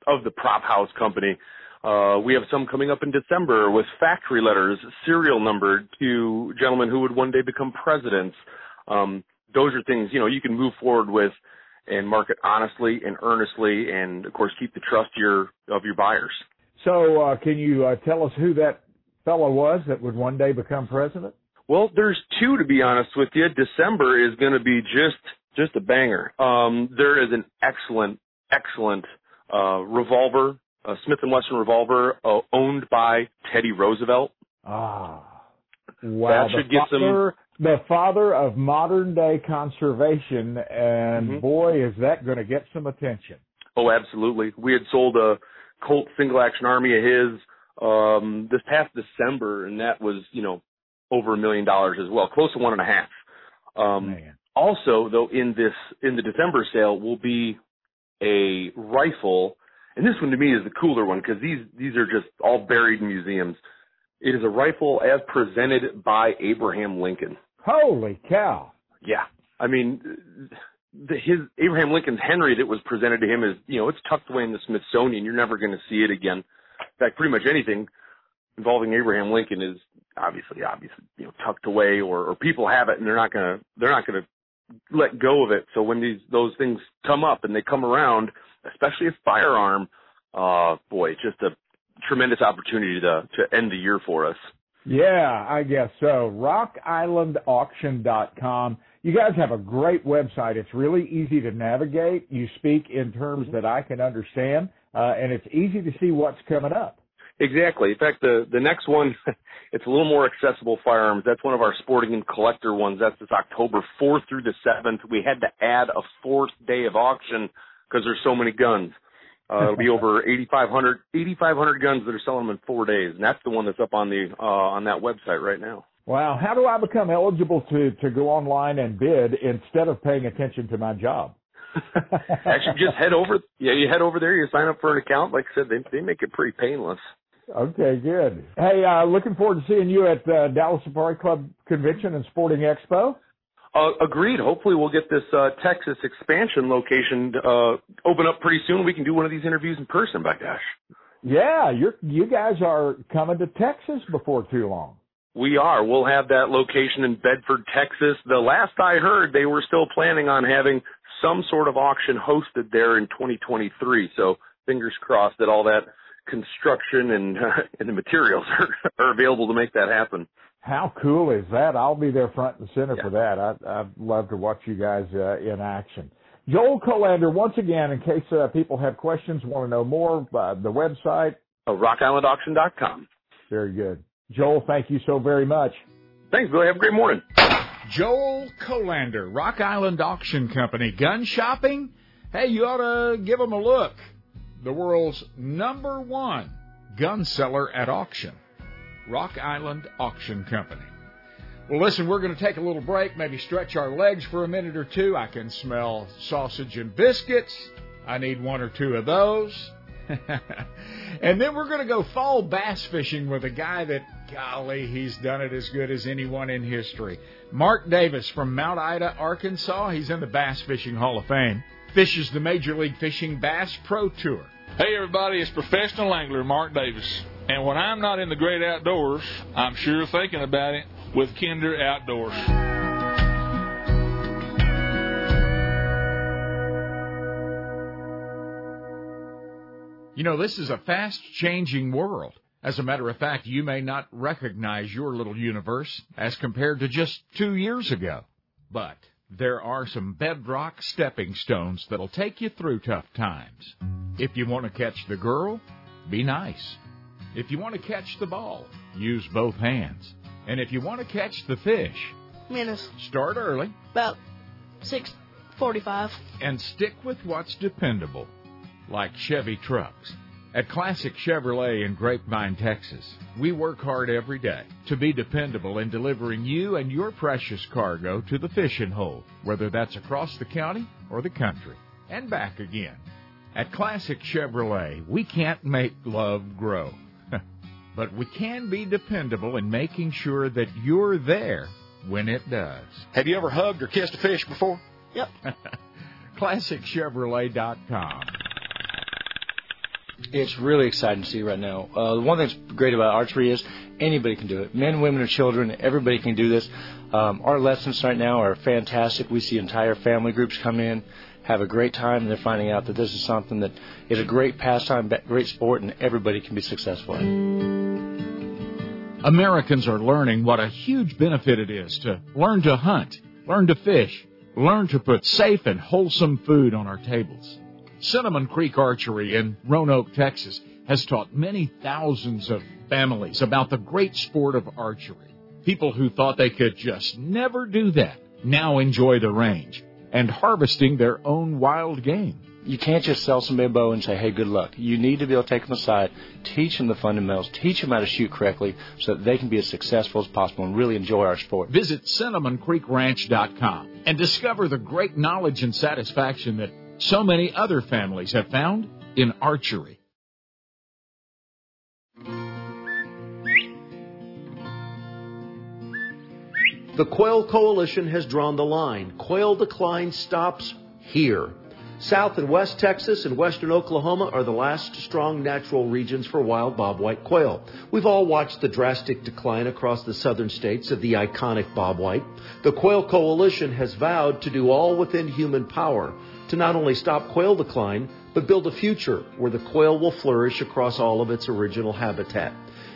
of the prop house company. Uh, we have some coming up in December with factory letters, serial numbered to gentlemen who would one day become presidents. Um, those are things you know you can move forward with and market honestly and earnestly, and of course keep the trust your of your buyers. So, uh, can you uh, tell us who that fellow was that would one day become president? Well, there's two to be honest with you. December is going to be just just a banger. Um, there is an excellent, excellent uh, revolver, a Smith and Wesson revolver, uh, owned by Teddy Roosevelt. Ah, wow! That should the get some- the father of modern day conservation, and Mhm. boy, is that going to get some attention. Oh, absolutely. We had sold a Colt single action army of his um, this past December, and that was you know over a million dollars as well, close to one and a half. Um, also, though, in this in the December sale will be a rifle, and this one to me is the cooler one because these these are just all buried in museums. It is a rifle as presented by Abraham Lincoln. Holy cow! Yeah, I mean, the, his Abraham Lincoln's Henry that was presented to him is you know it's tucked away in the Smithsonian. You're never going to see it again. In fact, pretty much anything involving Abraham Lincoln is obviously obviously you know tucked away or, or people have it and they're not gonna they're not gonna let go of it. So when these those things come up and they come around, especially a firearm, uh boy, it's just a tremendous opportunity to to end the year for us. Yeah, I guess so. RockIslandAuction.com. You guys have a great website. It's really easy to navigate. You speak in terms that I can understand, uh, and it's easy to see what's coming up. Exactly. In fact, the the next one, it's a little more accessible firearms. That's one of our sporting and collector ones. That's this October 4th through the 7th. We had to add a fourth day of auction because there's so many guns. Uh, it'll be over 8,500 8,500 guns that are selling them in four days, and that's the one that's up on the uh, on that website right now. Wow, how do I become eligible to to go online and bid instead of paying attention to my job? Actually, just head over. Yeah, you head over there. You sign up for an account. Like I said, they they make it pretty painless. Okay, good. Hey, uh, looking forward to seeing you at uh, Dallas Safari Club Convention and Sporting Expo. Uh, agreed. Hopefully, we'll get this uh, Texas expansion location uh, open up pretty soon. We can do one of these interviews in person. By gosh, Yeah, you're you guys are coming to Texas before too long. we are. We'll have that location in Bedford, Texas. The last I heard, they were still planning on having some sort of auction hosted there in 2023. So fingers crossed that all that construction and and the materials are, are available to make that happen. How cool is that? I'll be there front and center for that. I, I'd love to watch you guys uh, in action. Joel Kolander, once again, in case uh, people have questions, want to know more, uh, the website. Uh, RockIslandAuction.com. Very good. Joel, thank you so very much. Thanks, Billy. Have a great morning. Joel Kolander, Rock Island Auction Company. Gun shopping? Hey, you ought to give them a look. The world's number one gun seller at auction. Rock Island Auction Company. Well, listen, we're going to take a little break, maybe stretch our legs for a minute or two. I can smell sausage and biscuits. I need one or two of those. and then we're going to go fall bass fishing with a guy that, golly, he's done it as good as anyone in history. Mark Davis from Mount Ida, Arkansas. He's in the Bass Fishing Hall of Fame. Fishes the Major League Fishing Bass Pro Tour. Hey, everybody, it's professional angler Mark Davis. And when I'm not in the great outdoors, I'm sure thinking about it with Kinder Outdoors. You know, this is a fast changing world. As a matter of fact, you may not recognize your little universe as compared to just two years ago. But there are some bedrock stepping stones that'll take you through tough times. If you want to catch the girl, be nice. If you want to catch the ball, use both hands. And if you want to catch the fish, minutes. Start early. About 6:45. And stick with what's dependable like Chevy trucks. At Classic Chevrolet in Grapevine, Texas, we work hard every day to be dependable in delivering you and your precious cargo to the fishing hole, whether that's across the county or the country, and back again. At Classic Chevrolet, we can't make love grow, but we can be dependable in making sure that you're there when it does. Have you ever hugged or kissed a fish before? Yep. ClassicChevrolet.com. It's really exciting to see right now. Uh, one thing that's great about archery is anybody can do it. Men, women, or children, everybody can do this. Um, our lessons right now are fantastic. We see entire family groups come in, have a great time, and they're finding out that this is something that is a great pastime, great sport, and everybody can be successful in. Americans are learning what a huge benefit it is to learn to hunt, learn to fish, learn to put safe and wholesome food on our tables. Cinnamon Creek Archery in Roanoke, Texas has taught many thousands of families about the great sport of archery. People who thought they could just never do that now enjoy the range and harvesting their own wild game. You can't just sell somebody a bow and say, hey, good luck. You need to be able to take them aside, teach them the fundamentals, teach them how to shoot correctly so that they can be as successful as possible and really enjoy our sport. Visit CinnamonCreekRanch.com and discover the great knowledge and satisfaction that so many other families have found in archery. The Quail Coalition has drawn the line. Quail decline stops here. South and West Texas and Western Oklahoma are the last strong natural regions for wild bobwhite quail. We've all watched the drastic decline across the southern states of the iconic bobwhite. The Quail Coalition has vowed to do all within human power to not only stop quail decline, but build a future where the quail will flourish across all of its original habitat.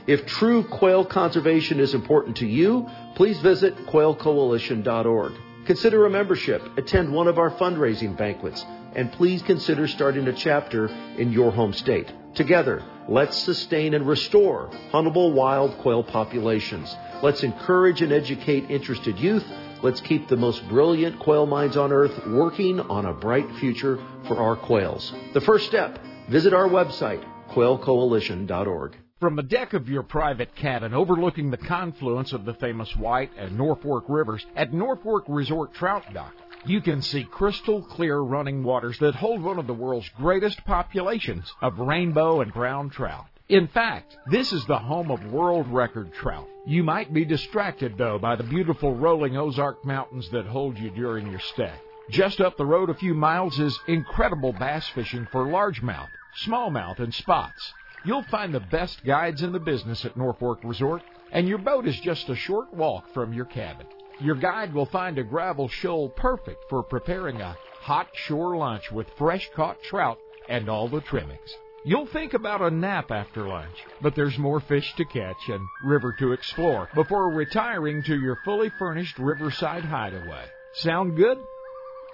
If true quail conservation is important to you, please visit quailcoalition.org. Consider a membership, attend one of our fundraising banquets, and please consider starting a chapter in your home state. Together, let's sustain and restore huntable wild quail populations. Let's encourage and educate interested youth Let's keep the most brilliant quail minds on earth working on a bright future for our quails. The first step, visit our website, quailcoalition.org. From the deck of your private cabin overlooking the confluence of the famous White and Norfork rivers at Norfork Resort Trout Dock, you can see crystal clear running waters that hold one of the world's greatest populations of rainbow and brown trout. In fact, this is the home of world record trout. You might be distracted, though, by the beautiful rolling Ozark Mountains that hold you during your stay. Just up the road a few miles is incredible bass fishing for largemouth, smallmouth, and spots. You'll find the best guides in the business at Norfork Resort, and your boat is just a short walk from your cabin. Your guide will find a gravel shoal perfect for preparing a hot shore lunch with fresh caught trout and all the trimmings. You'll think about a nap after lunch, but there's more fish to catch and river to explore before retiring to your fully furnished riverside hideaway. Sound good?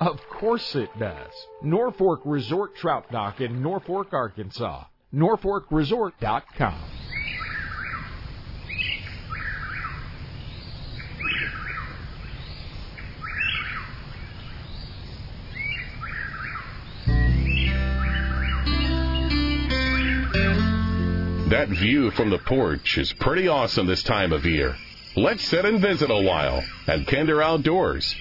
Of course it does. Norfork Resort Trout Dock in Norfork, Arkansas. NorforkResort.com. That view from the porch is pretty awesome this time of year. Let's sit and visit a while at Kinder Outdoors.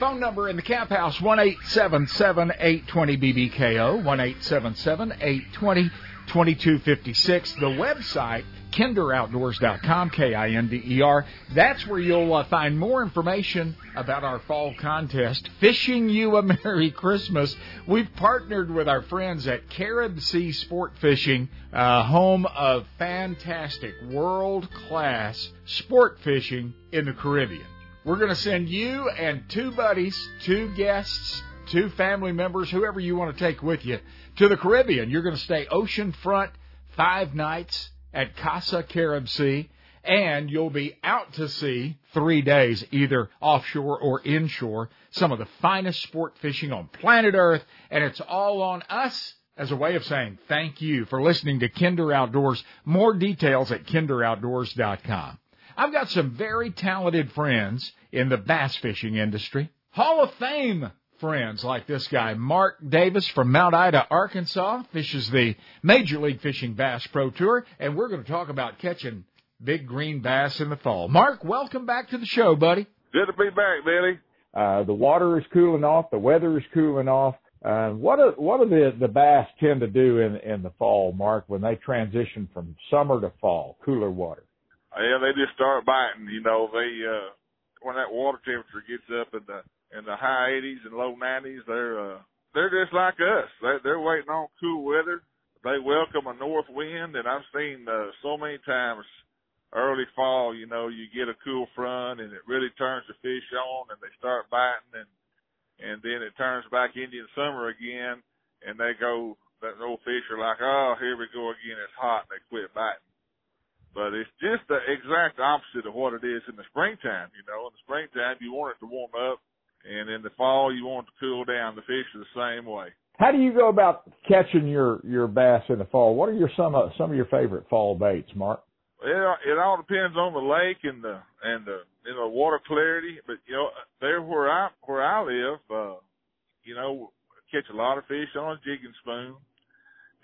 Phone number in the camp house one eight seven seven eight twenty BBKO one eight seven seven eight twenty twenty two fifty six. The website kinderoutdoors.com K I N D E R. That's where you'll uh, find more information about our fall contest. Fishing you a Merry Christmas. We've partnered with our friends at Carib Sea Sport Fishing, uh, home of fantastic world class sport fishing in the Caribbean. We're going to send you and two buddies, two guests, two family members, whoever you want to take with you to the Caribbean. You're going to stay oceanfront five nights at Casa Carib Sea, and you'll be out to sea three days, either offshore or inshore. Some of the finest sport fishing on planet Earth, and it's all on us as a way of saying thank you for listening to Kinder Outdoors. More details at kinderoutdoors.com. I've got some very talented friends in the bass fishing industry. Hall of Fame friends like this guy, Mark Davis from Mount Ida, Arkansas, fishes the Major League Fishing Bass Pro Tour, and we're going to talk about catching big green bass in the fall. Mark, welcome back to the show, buddy. Good to be back, Billy. Uh, the water is cooling off, the weather is cooling off. Uh, what do, what do the, the bass tend to do in, in the fall, Mark, when they transition from summer to fall, cooler water? Yeah, they just start biting. You know, they uh, when that water temperature gets up in the in the high 80s and low 90s, they're uh, they're just like us. They they're waiting on cool weather. They welcome a north wind, and I've seen uh, so many times early fall. You know, you get a cool front, and it really turns the fish on, and they start biting, and and then it turns back Indian summer again, and they go. That old fish are like, oh, here we go again. It's hot, and they quit biting but it's just the exact opposite of what it is in the springtime. You know, in the springtime you want it to warm up, and in the fall you want to cool down. The fish are the same way. How do you go about catching your your bass in the fall? What are your some of some of your favorite fall baits, Mark? It it all depends on the lake and the and the you know water clarity. But you know there where I where I live, uh, you know catch a lot of fish on a jigging spoon.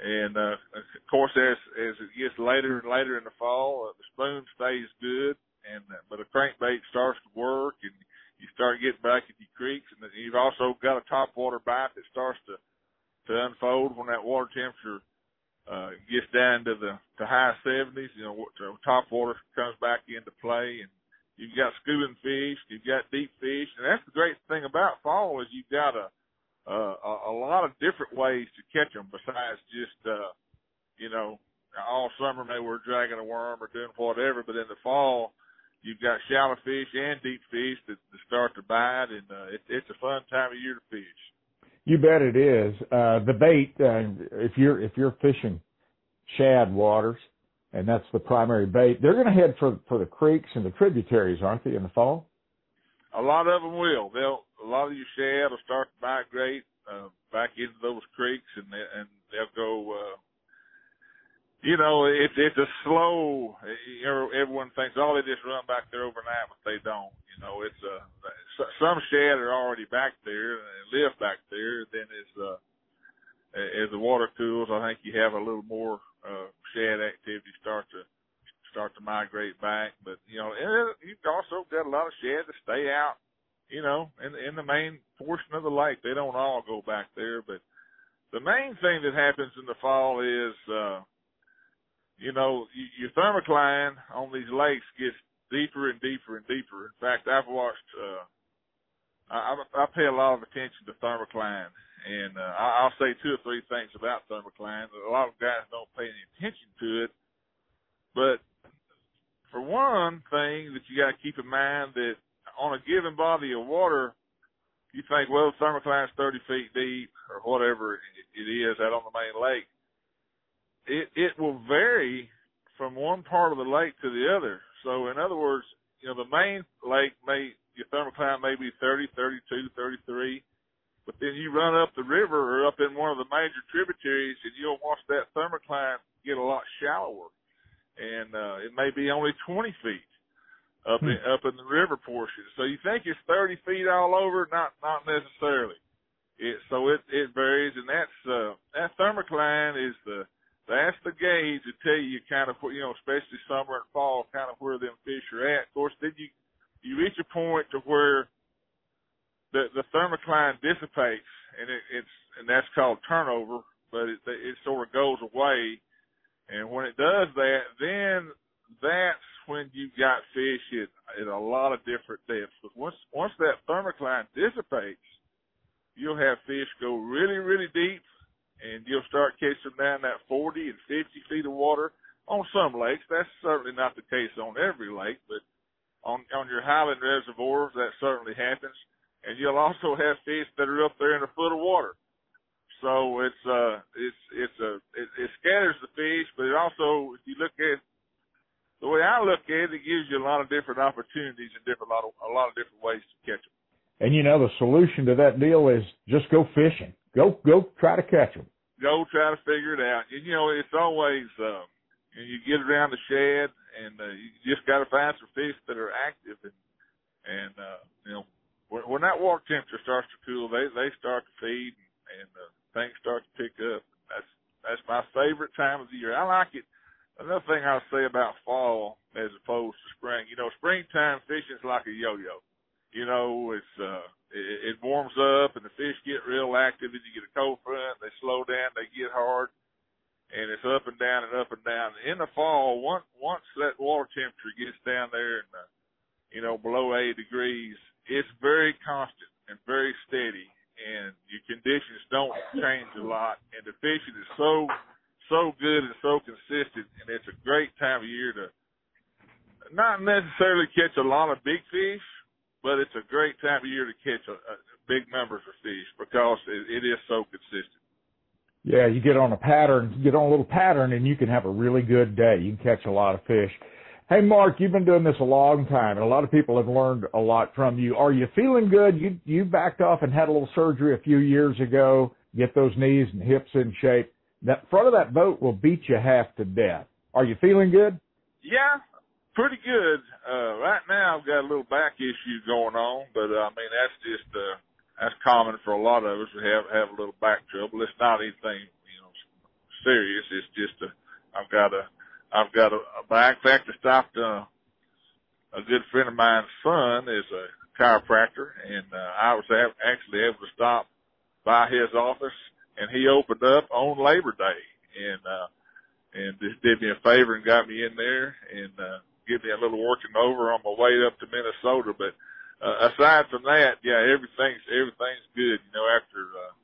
And uh, of course, as as it gets later and later in the fall, uh, the spoon stays good, and uh, but a crankbait starts to work, and you start getting back at your creeks, and then you've also got a top water bite that starts to to unfold when that water temperature uh, gets down to the to high 70s. You know, top water comes back into play, and you've got schooling fish, you've got deep fish, and that's the great thing about fall is you've got a uh, a, a lot of different ways to catch them besides just, uh, you know, all summer maybe we're dragging a worm or doing whatever, but in the fall, you've got shallow fish and deep fish that, that start to bite, and uh, it, it's a fun time of year to fish. You bet it is. Uh, the bait, uh, if you're if you're fishing shad waters, and that's the primary bait, they're going to head for for the creeks and the tributaries, aren't they, in the fall? A lot of them will. They'll a lot of your shad will start to migrate uh, back into those creeks, and they, and they'll go. Uh, you know, it's it's a slow. Everyone thinks, oh, they just run back there overnight, but they don't. You know, it's uh, some shad are already back there and live back there. Then as uh, as the water cools, I think you have a little more uh, shad activity start to start to migrate back. But you know, and you've also got a lot of shad that stay out you know, in in the main portion of the lake. They don't all go back there, but the main thing that happens in the fall is, uh, you know, your thermocline on these lakes gets deeper and deeper and deeper. In fact, I've watched. Uh, I, I pay a lot of attention to thermocline, and uh, I'll say two or three things about thermocline. A lot of guys don't pay any attention to it, but for one thing that you got to keep in mind that on a given body of water, you think, well, the thermocline's 30 feet deep or whatever it is out on the main lake. It, it will vary from one part of the lake to the other. So in other words, you know, the main lake may, your thermocline may be 30, 32, 33, but then you run up the river or up in one of the major tributaries and you'll watch that thermocline get a lot shallower. And, uh, it may be only 20 feet up in, up in the river portion. So you think it's 30 feet all over? Not not necessarily. It so it it varies, and that's uh, that thermocline is the that's the gauge to tell you kind of you know, especially summer and fall, kind of where them fish are at. Of course, then you you reach a point to where the the thermocline dissipates, and it, it's and that's called turnover, but it it sort of goes away, and when it does that, then that's when you got fish at, at a lot of different depths. But once once that thermocline dissipates, you'll have fish go really really deep and you'll start catching down that 40 and 50 feet of water on some lakes. That's certainly not the case on every lake, but on on your highland reservoirs that certainly happens. And you'll also have fish that are up there in a foot of water. So it's uh it's it's a it, it scatters the fish, but it also if you look at the way I look at it, it gives you a lot of different opportunities and different lot of a lot of different ways to catch them. And you know the solution to that deal is just go fishing. Go go try to catch them. Go try to figure it out. And you know it's always um, you get around the shad, and uh, you just got to find some fish that are active, and and uh, you know when, when that water temperature starts to cool, they they start to feed, and, and uh, things start to pick up. That's that's my favorite time of the year. I like it. Another thing I'll say about fall as opposed to spring, you know, springtime fishing is like a yo-yo. You know, it's uh it, it warms up and the fish get real active and you get a cold front, they slow down, they get hard and it's up and down and up and down. In the fall, once once that water temperature gets down there and uh, you know below 80 degrees, it's very constant and very steady, and your conditions don't change a lot, and the fishing is so so good and so consistent, and it's a great time of year to not necessarily catch a lot of big fish, but it's a great time of year to catch a, a big numbers of fish because it, it is so consistent. Yeah, you get on a pattern, you get on a little pattern, and you can have a really good day. You can catch a lot of fish. Hey, Mark, you've been doing this a long time, and a lot of people have learned a lot from you. Are you feeling good? You you backed off and had a little surgery a few years ago. Get those knees and hips in shape. That front of that boat will beat you half to death. Are you feeling good? Yeah, pretty good. Uh, right now I've got a little back issue going on, but uh, I mean that's just uh, that's common for a lot of us. We have have a little back trouble. It's not anything you know serious. It's just a I've got a I've got a, a back. In fact, I stopped uh, a good friend of mine's son is a chiropractor, and uh, I was av- actually able to stop by his office, and he opened up on Labor Day, and uh, and just did me a favor and got me in there, and uh, give me a little working over on my way up to Minnesota. But uh, aside from that, yeah, everything's everything's good. You know, after uh,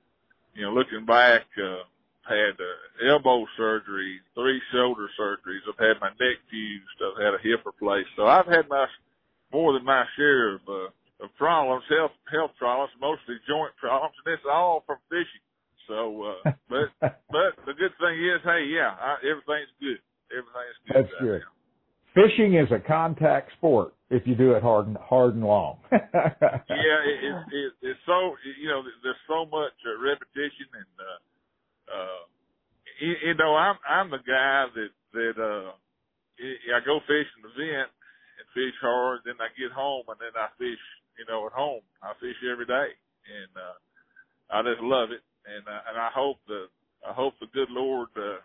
you know looking back, uh, had uh, elbow surgery, three shoulder surgeries. I've had my neck fused. I've had a hip replaced. So I've had my more than my share of uh, of problems, health health problems, mostly joint problems, and it's all from fishing. So, uh, but but the good thing is, hey, yeah, I, everything's good. Everything's good. That's good. Now fishing is a contact sport if you do it hard and hard and long. yeah, it, it, it, it's so you know there's so much uh, repetition and uh, uh, you, you know I'm I'm the guy that that uh, I go fishing the vent and fish hard, then I get home and then I fish you know at home. I fish every day and uh, I just love it and uh, and I hope the I hope the good Lord. Uh,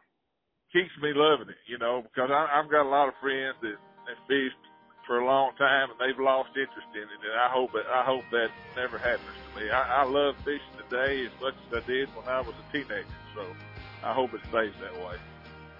keeps me loving it, you know, because I, I've got a lot of friends that that fished for a long time and they've lost interest in it, and I hope it, I hope that never happens to me. I, I love fishing today as much as I did when I was a teenager, so I hope it stays that way.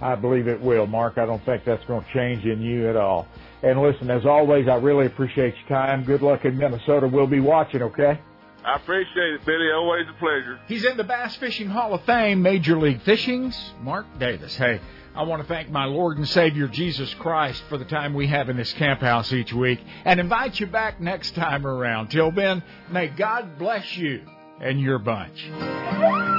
I believe it will, Mark. I don't think that's going to change in you at all. And listen, as always, I really appreciate your time. Good luck in Minnesota. We'll be watching, okay? I appreciate it, Billy. Always a pleasure. He's in the Bass Fishing Hall of Fame, Major League Fishing's Mark Davis. Hey, I want to thank my Lord and Savior Jesus Christ for the time we have in this camp house each week and invite you back next time around. Till then, may God bless you and your bunch.